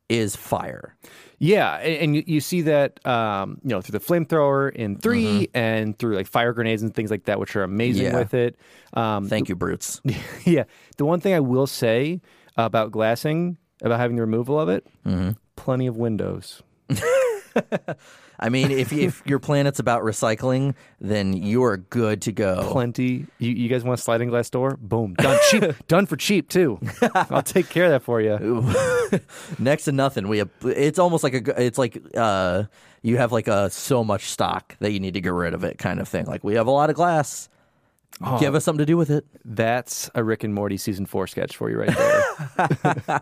is fire. Yeah, and, and you, you see that um, you know through the flamethrower in 3 and through like fire grenades and things like that, which are amazing Yeah. with it. Um, Thank you, brutes. yeah, the one thing I will say about glassing, about having the removal of it, plenty of windows. I mean, if if your planet's about recycling, then you are good to go. Plenty. You, you guys want a sliding glass door? Boom, done cheap, done for cheap too. I'll take care of that for you. Next to nothing. We have. It's almost like a. It's like uh, you have like a so much stock that you need to get rid of it, kind of thing. Like we have a lot of glass. Give us something to do with it. That's a Rick and Morty season four sketch for you right there.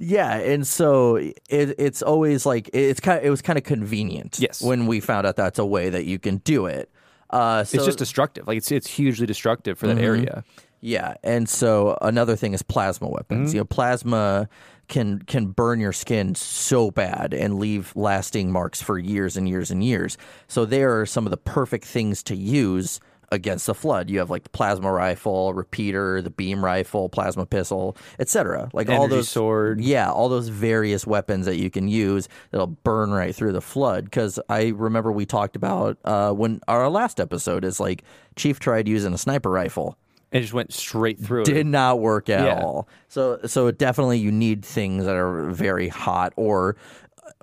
Yeah, and so it, it's always like it's kind. Of, it was kind of convenient. Yes. When we found out that's a way that you can do it. Uh, so it's just destructive. Like it's it's hugely destructive for that Mm-hmm. area. Yeah, and so another thing is plasma weapons. Mm-hmm. You know, plasma can can burn your skin so bad and leave lasting marks for years and years and years. So they are some of the perfect things to use against the flood. You have like the plasma rifle, repeater, the beam rifle, plasma pistol, etc. Like all those sword. yeah, all those various weapons that you can use that'll burn right through the flood. Because I remember we talked about uh, when our last episode is like Chief tried using a sniper rifle It just went straight through did it. not work at Yeah. all. So so definitely you need things that are very hot or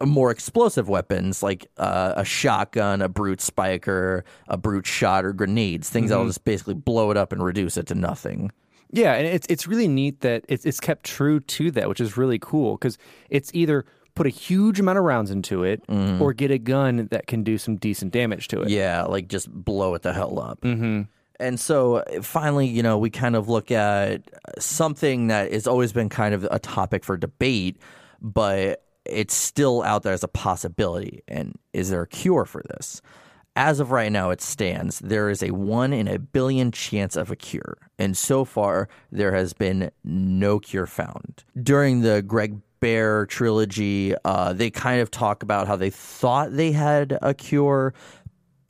more explosive weapons like uh, a shotgun, a brute spiker, a brute shot, or grenades. Things Mm-hmm. that'll just basically blow it up and reduce it to nothing. Yeah, and it's it's really neat that it's it's kept true to that, which is really cool because it's either put a huge amount of rounds into it or get a gun that can do some decent damage to it. Yeah, like just blow it the hell up. Mm-hmm. And so uh, finally, you know, we kind of look at something that has always been kind of a topic for debate, but it's still out there as a possibility. And is there a cure for this? As of right now, it stands. There is a one in a billion chance of a cure. And so far, there has been no cure found. During the Greg Bear trilogy, uh, they kind of talk about how they thought they had a cure,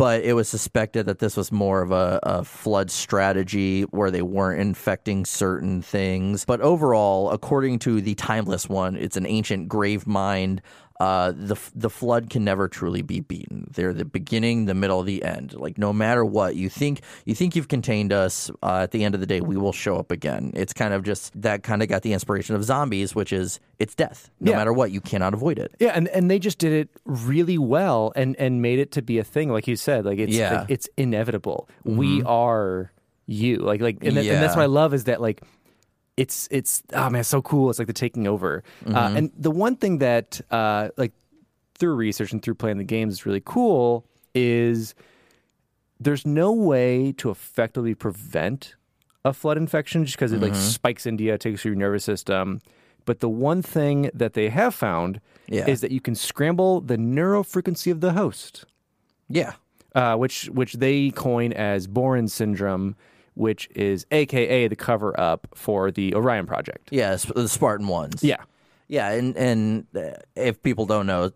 but it was suspected that this was more of a, a flood strategy where they weren't infecting certain things. But overall, according to the Timeless one, it's an ancient grave mind. Uh, the the flood can never truly be beaten. They're the beginning, the middle, the end. Like no matter what you think, you think you've contained us. Uh, at the end of the day, we will show up again. It's kind of just that kind of got the inspiration of zombies, which is it's death. No Yeah. matter what, you cannot avoid it. Yeah, and, and they just did it really well and and made it to be a thing, like you said. Like it's Yeah. like, it's inevitable. We are you. Like like and, that- and that's Yeah. what I love is that like it's it's oh man, it's so cool. It's like the taking over. Uh, and the one thing that uh, like through research and through playing the games is really cool is there's no way to effectively prevent a flood infection just because it like spikes into you, takes through your nervous system. But the one thing that they have found Yeah. is that you can scramble the neurofrequency of the host, Yeah. uh, which which they coin as Boren syndrome, which is AKA the cover up for the Orion project. Yeah, the Spartan ones. Yeah. Yeah, and and uh, if people don't know,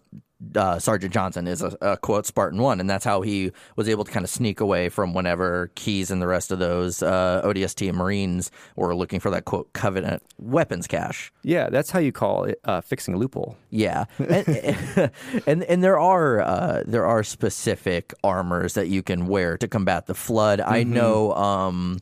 uh, Sergeant Johnson is a, a quote Spartan one, and that's how he was able to kind of sneak away from whenever Keyes and the rest of those uh, ODST Marines were looking for that quote Covenant weapons cache. Yeah, that's how you call it uh, fixing a loophole. Yeah, and, and and there are uh, there are specific armors that you can wear to combat the flood. I know. Um,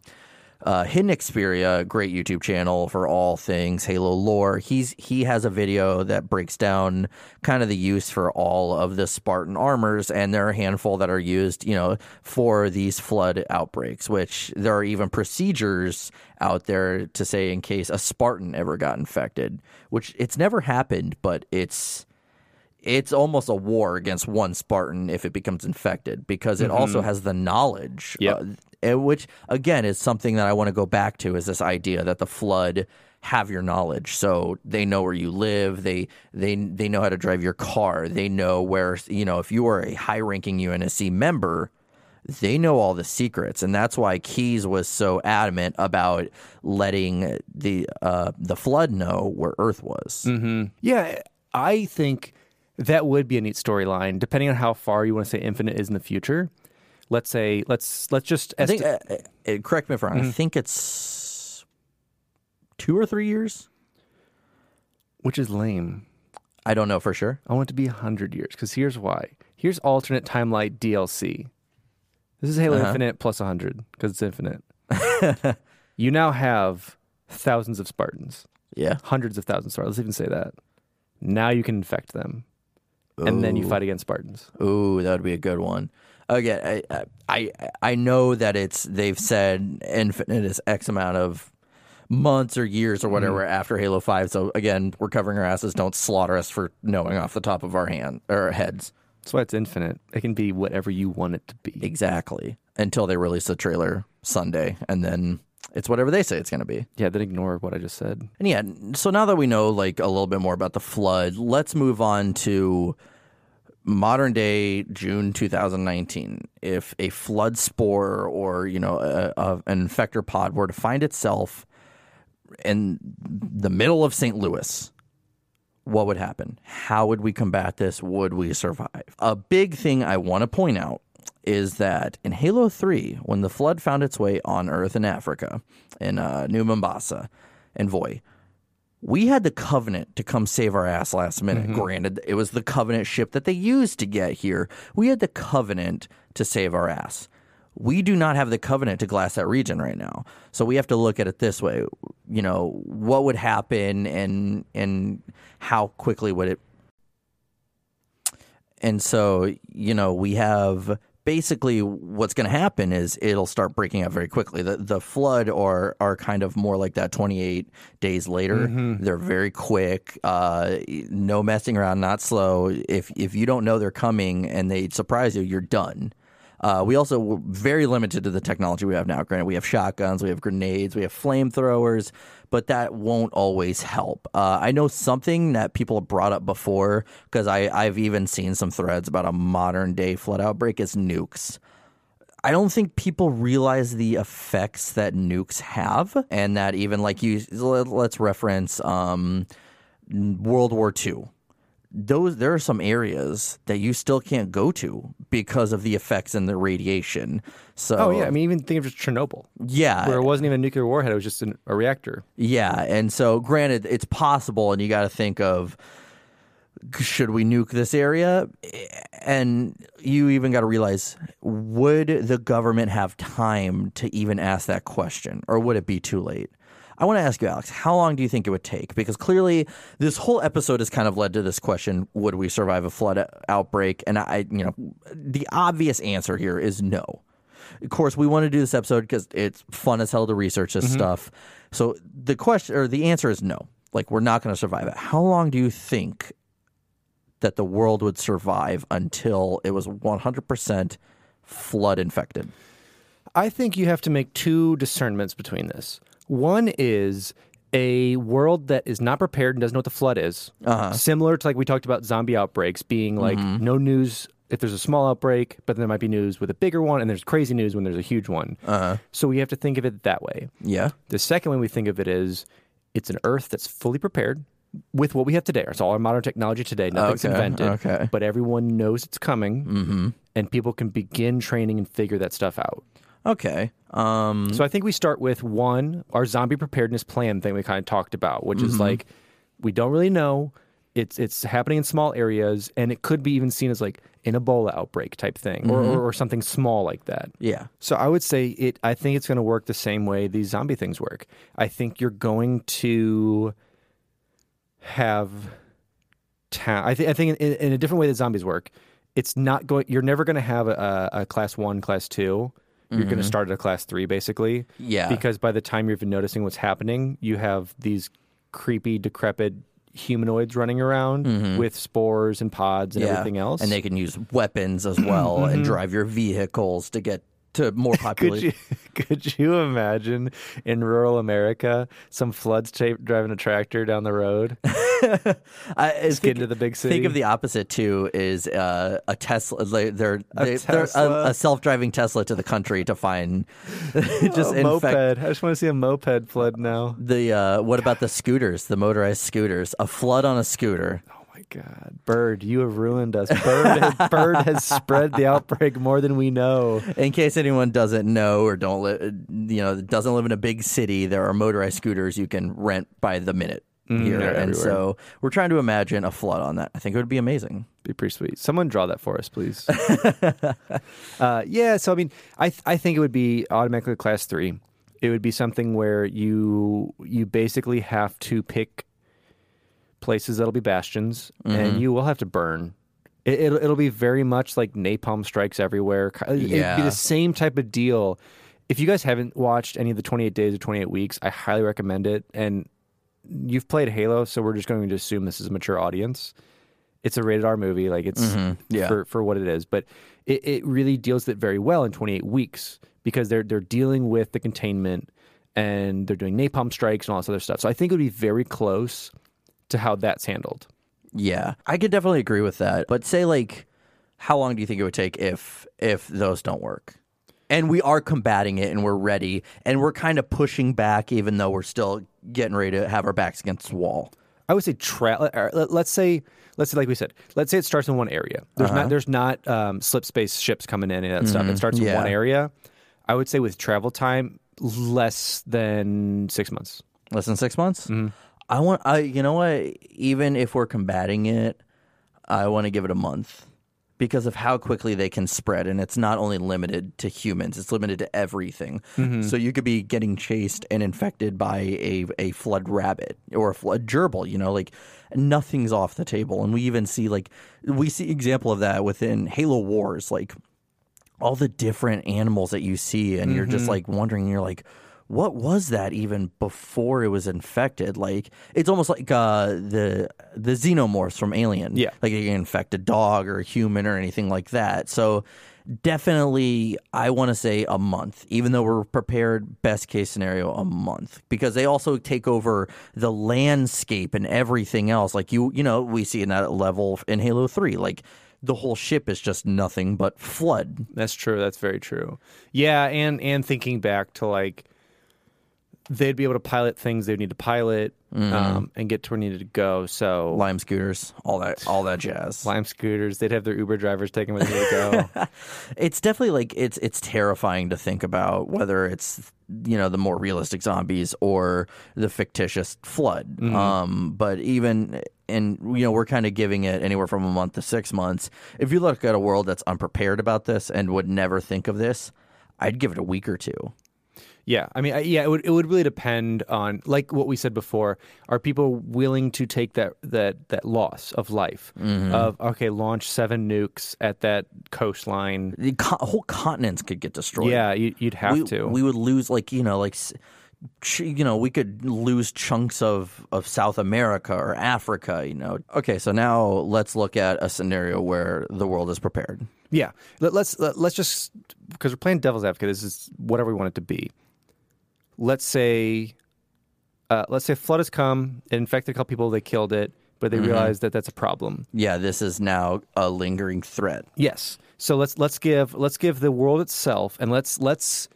uh, Hidden Xperia, great YouTube channel for all things Halo lore. He's he has a video that breaks down kind of the use for all of the Spartan armors, and there are a handful that are used, you know, for these flood outbreaks. Which there are even procedures out there to say in case a Spartan ever got infected, which it's never happened, but it's it's almost a war against one Spartan if it becomes infected because it also has the knowledge. Yep. uh, which again is something that I want to go back to is this idea that the flood have your knowledge so they know where you live they they they know how to drive your car they know where you know if you are a high ranking UNSC member they know all the secrets and that's why Keyes was so adamant about letting the uh the flood know where earth was Yeah, I think that would be a neat storyline, depending on how far you want to say Infinite is in the future. Let's say let's let's just I think esti- uh, uh, correct me if I'm wrong I think it's 2 or 3 years which is lame. I don't know for sure I want it to be hundred years because here's why. Here's alternate timeline DLC. This is Halo Uh-huh. Infinite plus hundred because it's infinite. you now have thousands of Spartans, yeah hundreds of thousands. Sorry, let's even say that. Now you can infect them, and then you fight against Spartans. Ooh, that would be a good one. Again, I, I I know that it's they've said infinite is X amount of months or years or whatever Mm-hmm. after Halo Five. So again, we're covering our asses. Don't slaughter us for knowing off the top of our hand or heads. That's why it's infinite. It can be whatever you want it to be. Exactly until they release the trailer Sunday, and then it's whatever they say it's going to be. Yeah, then ignore what I just said. And yeah, so now that we know like a little bit more about the flood, let's move on to modern day June 2019. If a flood spore or you know a, a, an infector pod were to find itself in the middle of St. Louis, what would happen? How would we combat this? Would we survive? A big thing I want to point out is that in Halo 3, when the flood found its way on Earth in Africa, in uh, New Mombasa and Voi, we had the Covenant to come save our ass last minute. Granted, it was the Covenant ship that they used to get here. We had the Covenant to save our ass. We do not have the Covenant to glass that region right now. So we have to look at it this way. You know, what would happen and and how quickly would it and so, you know, we have basically what's going to happen is it'll start breaking up very quickly. The the flood are are kind of more like that 28 days later. They're very quick. Uh, no messing around, not slow. If if you don't know they're coming and they surprise you, you're done. Uh, we also were very limited to the technology we have now. Granted, we have shotguns, we have grenades, we have flamethrowers, but that won't always help. Uh, I know something that people have brought up before because I've even seen some threads about a modern day flood outbreak is nukes. I don't think people realize the effects that nukes have, and that even like you, let- let's reference um, World War II those there are some areas that you still can't go to because of the effects and the radiation. So Oh yeah, I mean even think of just Chernobyl, yeah, where it wasn't even a nuclear warhead; it was just an, a reactor. yeah, and so granted, it's possible, and you got to think of should we nuke this area, and you even got to realize would the government have time to even ask that question, or would it be too late? I want to ask you, Alex, how long do you think it would take? Because clearly, this whole episode has kind of led to this question: Would we survive a flood outbreak? And I, you know, the obvious answer here is no. Of course, we want to do this episode because it's fun as hell to research this mm-hmm. stuff. So the question or the answer is no. Like we're not going to survive it. How long do you think that the world would survive until it was 100% flood infected? I think you have to make two discernments between this. One is a world that is not prepared and doesn't know what the flood is. Uh-huh. Similar to like we talked about zombie outbreaks being like Mm-hmm. no news if there's a small outbreak, but there might be news with a bigger one, and there's crazy news when there's a huge one. Uh-huh. So we have to think of it that way. Yeah. The second way we think of it is it's an Earth that's fully prepared with what we have today. It's all our modern technology today. Nothing's Okay, invented. okay. But everyone knows it's coming, mm-hmm. and people can begin training and figure that stuff out. Okay. Um, So I think we start with one, our zombie preparedness plan thing we kind of talked about, which is like we don't really know. It's it's happening in small areas, and it could be even seen as like an Ebola outbreak type thing, or, or, or something small like that. yeah. So I would say it. I think it's going to work the same way these zombie things work. I think you're going to have town. I think. I think in, in a different way that zombies work, it's not going. You're never going to have a, a class one, class two. You're going to start at a class three, basically. Yeah. Because by the time you're even noticing what's happening, you have these creepy, decrepit humanoids running around with spores and pods and everything else. Mm-hmm. and they can use weapons as well and drive your vehicles to get to more could you could you imagine in rural America some floods ta- driving a tractor down the road? I, Just get into the big city. Think of the opposite too. Is uh, a Tesla? They're A they, they're Tesla? a, a self-driving Tesla to the country to find just a moped. I just want to see a moped flood now. the. Uh, what about the scooters? The motorized scooters? A flood on a scooter. Oh God, Bird, you have ruined us. Bird, Bird has spread the outbreak more than we know. In case anyone doesn't know or don't live, you know, doesn't live in a big city, there are motorized scooters you can rent by the minute here, Mm, they're and everywhere. so we're trying to imagine a flood on that. I think it would be amazing. Be pretty sweet. Someone draw that for us, please. uh, yeah. So I mean, I th- I think it would be automatically class three. It would be something where you you basically have to pick places that'll be bastions, and you will have to burn. It, it'll it'll be very much like napalm strikes everywhere. Ki- It'd be the same type of deal. If you guys haven't watched any of the 28 days or 28 weeks, I highly recommend it. And you've played Halo, so we're just going to assume this is a mature audience. It's a rated R movie, like it's Mm-hmm. Yeah. for, for what it is. But it, it really deals with it very well in 28 weeks because they're they're dealing with the containment and they're doing napalm strikes and all this other stuff. So I think it would be very close to how that's handled. Yeah, I could definitely agree with that. But say like, how long do you think it would take if if those don't work? And we are combating it, and we're ready, and we're kind of pushing back, even though we're still getting ready to have our backs against the wall. I would say tra- let- let's say let's say like we said, let's say it starts in one area. There's Uh-huh. not there's not um, slip space ships coming in and that stuff. It starts in Mm-hmm. Yeah. one area. I would say with travel time, less than six months. Less than six months. Mm-hmm. I want. I you know what? Even if we're combating it, I want to give it a month because of how quickly they can spread, and it's not only limited to humans; it's limited to everything. Mm-hmm. So you could be getting chased and infected by a a flood rabbit or a flood gerbil. You know, like nothing's off the table, and we even see like we see example of that within Halo Wars, like all the different animals that you see and you're Mm-hmm. just like wondering you're like what was that even before it was infected like it's almost like uh the the xenomorphs from alien Yeah. like you can infect a dog or a human or anything like that so definitely i want to say a month even though we're prepared best case scenario a month because they also take over the landscape and everything else like you you know we see in that level in halo 3 like the whole ship is just nothing but flood That's true. That's very true. Yeah, and and thinking back to like they'd be able to pilot things they'd need to pilot Mm-hmm. um, and get to where they needed to go. So lime scooters, all that, all that jazz. lime scooters, they'd have their Uber drivers taking where they need to go. It's definitely like it's it's terrifying to think about whether it's you know the more realistic zombies or the fictitious flood. Um, but even and you know we're kind of giving it anywhere from a month to six months. If you look at a world that's unprepared about this and would never think of this, I'd give it a week or two. Yeah, I mean, I, yeah, it would it would really depend on like what we said before. Are people willing to take that that that loss of life Mm-hmm. of okay, launch seven nukes at that coastline? The co- whole continents could get destroyed. Yeah, you, you'd have we, to. we would lose like you know like you know we could lose chunks of of South America or Africa you know okay so now let's look at a scenario where the world is prepared Yeah, Let, let's let, let's just because we're playing devil's advocate. This is whatever we want it to be. Let's say, uh, let's say a flood has come, it infected a couple people, they killed it, but they realize that that's a problem. yeah this is now a lingering threat Yes. So let's let's give let's give the world itself, and let's let's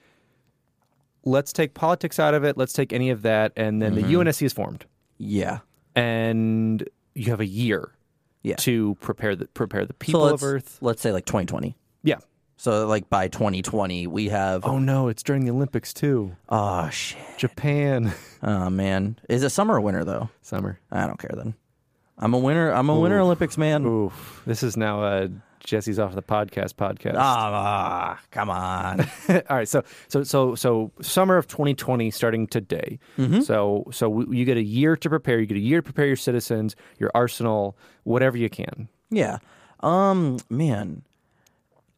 let's take politics out of it. Let's take any of that, and then the UNSC is formed, yeah and you have a year Yeah. to prepare the prepare the people so of Earth. let's say like 2020 Yeah. So like by 2020 we have Oh no, it's during the Olympics too. oh shit Japan oh man is it summer or winter though summer. I don't care then I'm a winner I'm a winter Olympics man Oof. This is now uh Jesse's off the podcast podcast. ah come on All right, so so so so summer of 2020 starting today. Mm-hmm. So so we, you get a year to prepare. You get a year to prepare your citizens, your arsenal, whatever you can. Yeah. Um, man,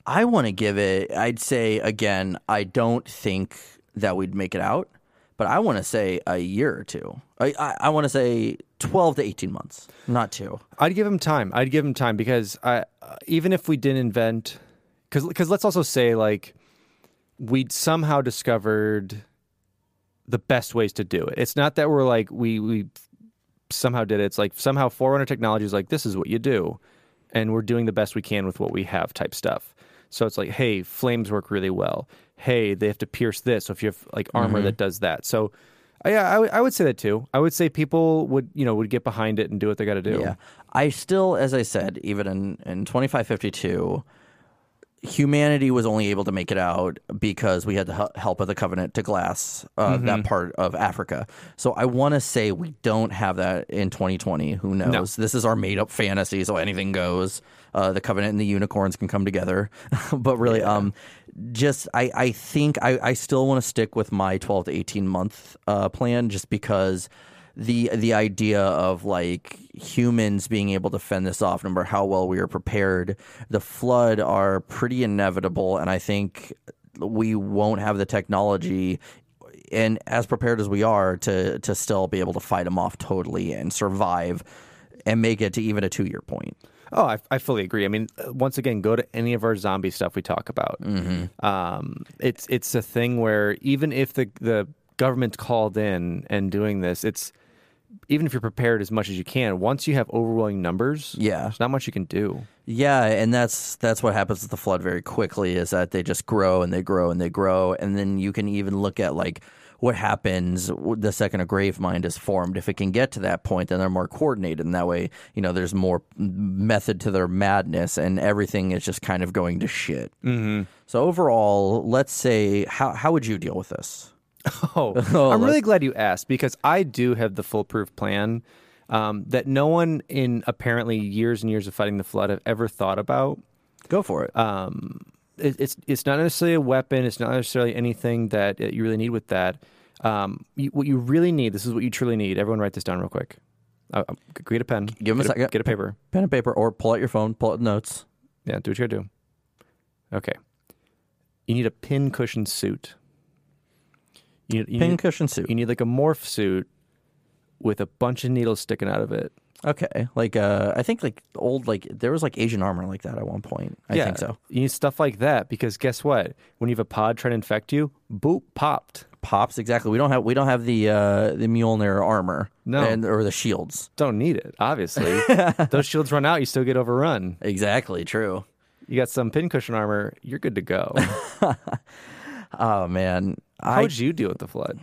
I want to give it. I'd say again. I don't think that we'd make it out, but I want to say a year or two. I I, I want to say twelve to eighteen months, not two. I'd give him time. I'd give him time because I, uh, even if we didn't invent, because let's also say like we'd somehow discovered the best ways to do it. It's not that we're like we we somehow did it. It's like somehow Forerunner Technology is like this is what you do, and we're doing the best we can with what we have type stuff. So it's like, hey, flames work really well. Hey, they have to pierce this. So if you have like armor mm-hmm. that does that, so. Yeah, I would- I would say that too. I would say people would, you know, would get behind it and do what they got to do. Yeah. I still, as I said, even in, in 2552, humanity was only able to make it out because we had the help of the Covenant to glass uh, that part of Africa. So I want to say we don't have that in 2020. Who knows? This is our made up fantasy, so anything goes. Uh, the Covenant and the unicorns can come together. but really, um, just I, I think I, I still want to stick with my 12 to 18 month uh, plan just because the the idea of like humans being able to fend this off, no matter how well we are prepared, the flood are pretty inevitable, and I think we won't have the technology. And as prepared as we are to to still be able to fight them off totally and survive, and make it to even a two year point. Oh, I, I fully agree. I mean, uh, once again, go to any of our zombie stuff we talk about. Um, it's it's a thing where even if the the government's called in and doing this, it's even if you're prepared as much as you can. Once you have overwhelming numbers, Yeah. there's not much you can do. Yeah, and that's that's what happens with the flood very quickly is that they just grow and they grow and they grow, and then you can even look at like what happens the second a grave mind is formed. If it can get to that point, then they're more coordinated, and that way, you know, there's more method to their madness, and everything is just kind of going to shit. Mm-hmm. So overall, let's say how how would you deal with this? Oh, Oh, I'm really glad you asked because I do have the foolproof plan um, that no one in apparently years and years of fighting the flood have ever thought about. Go for it. um, it, it's it's not necessarily a weapon. It's not necessarily anything that you really need with that. Um, you, what you really need, this is what you truly need. Everyone, write this down real quick. Uh, um, get a pen. Give 'em a second. Get a paper. Pen and paper, or pull out your phone, pull out notes. Yeah, do what you gotta do. Okay. You need a pin cushion suit. You, you Pin need, cushion suit. You need like a morph suit with a bunch of needles sticking out of it. Okay, like uh, I think like old like there was like Asian armor like that at one point. I yeah, think so. You need stuff like that because guess what? When you have a pod trying to infect you, boop, popped. Pops exactly. We don't have we don't have the uh, the Mjolnir armor. No. and, or the shields. don't need it, obviously. Those shields run out, you still get overrun. Exactly. True. You got some pincushion armor, you're good to go. Oh man, How I would you deal with the flood?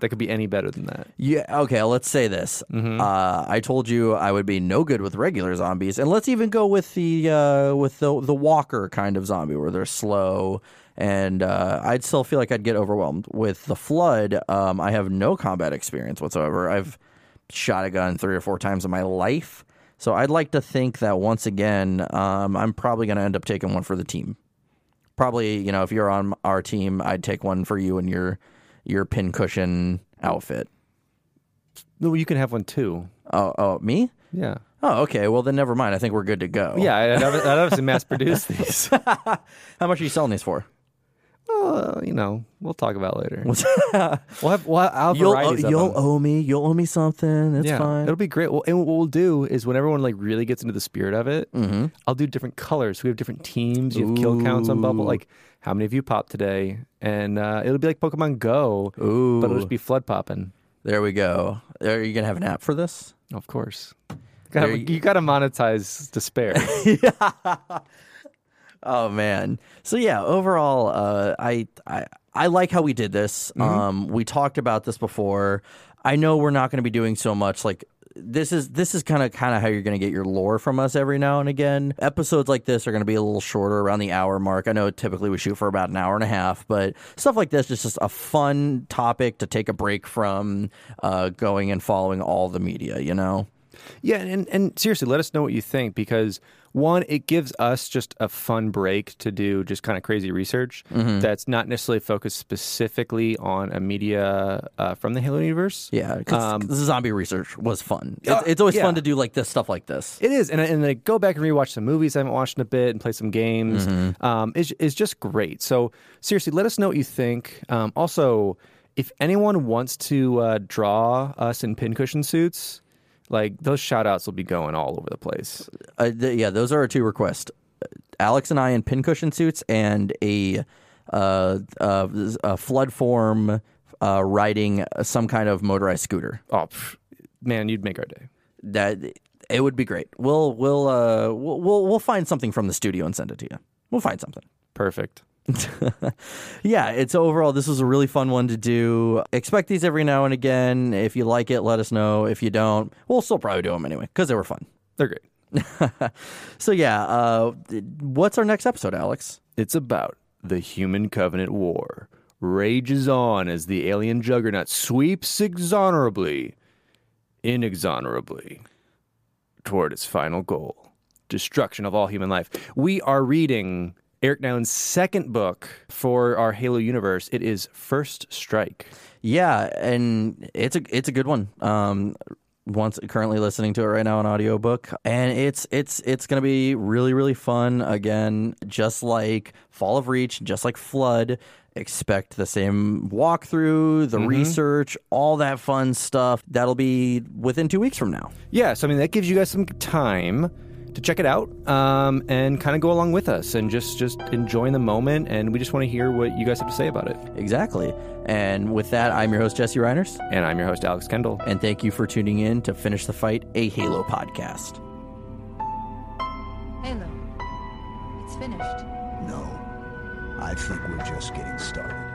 That could be any better than that. yeah. Okay, let's say this. Mm-hmm. Uh, I told you I would be no good with regular zombies, and let's even go with the uh, with the the walker kind of zombie where they're slow. And uh, I'd still feel like I'd get overwhelmed with the flood. Um, I have no combat experience whatsoever. I've shot a gun three or four times in my life, so I'd like to think that once again, um, I'm probably going to end up taking one for the team. Probably, you know, if you're on our team, I'd take one for you and your your pincushion outfit. No, you can have one too. Oh, oh, me? Yeah. Oh, okay. Well, then never mind. I think we're good to go. Yeah, I'd, I'd obviously mass produce these. How much are you selling these for? Uh, you know, we'll talk about it later. we'll have, we'll have, I'll have You'll varieties you'll owe me. You'll owe me something. It's yeah, fine. it'll be great. Well, and what we'll do is when everyone like really gets into the spirit of it, Mm-hmm. I'll do different colors. We have different teams. You have kill counts on Bubble. Like how many of you popped today? And uh, it'll be like Pokemon Go, Ooh. but it'll just be flood popping. There we go. Are you gonna have an app for this? Of course. Gotta- you, you- got to monetize despair. Oh man. So yeah, overall, uh, I I I like how we did this. Um, we talked about this before. I know we're not going to be doing so much like this is this is kind of kind of how you're going to get your lore from us every now and again. Episodes like this are going to be a little shorter, around the hour mark. I know typically we shoot for about an hour and a half, but stuff like this is just a fun topic to take a break from uh, going and following all the media. You know. Yeah, and, and seriously, let us know what you think because one, it gives us just a fun break to do just kind of crazy research Mm-hmm. that's not necessarily focused specifically on a media uh, from the Halo universe. Yeah, because Um, the zombie research was fun. It's, Uh, it's always yeah. fun to do like this stuff like this. It is, and I- and like go back and rewatch some movies I haven't watched in a bit and play some games. Mm-hmm. Um, is is just great. So seriously, let us know what you think. Um, also, if anyone wants to uh, draw us in pincushion suits, like those shout outs will be going all over the place. Uh, th- yeah, those are our two requests. Alex and I in pincushion suits and a uh, uh, a flood form uh, riding some kind of motorized scooter. Oh, pff, man, you'd make our day. That it would be great. We'll we'll uh we'll we'll, we'll find something from the studio and send it to you. We'll find something. Perfect. yeah, it's overall this was a really fun one to do. Expect these every now and again. If you like it, let us know. If you don't, we'll still probably do them anyway because they were fun. They're great. So yeah, uh, what's our next episode, Alex? It's about the Human Covenant War. Rages on as the alien juggernaut sweeps exonerably, inexonerably, toward its final goal destruction of all human life. We are reading Eric Nylund's second book for our Halo universe. It is First Strike. Yeah, and it's a it's a good one. Um, once currently listening to it right now on audiobook and it's it's it's going to be really really fun again just like fall of reach just like flood expect the same walkthrough the research all that fun stuff that'll be within two weeks from now Yeah, so I mean, that gives you guys some time to check it out um, and kind of go along with us and just just enjoy the moment. And we just want to hear what you guys have to say about it. exactly and with that i'm your host jesse reiners And I'm your host, Alex Kendall. and thank you for tuning in to finish the fight a halo podcast Halo. It's finished. No. I think we're just getting started.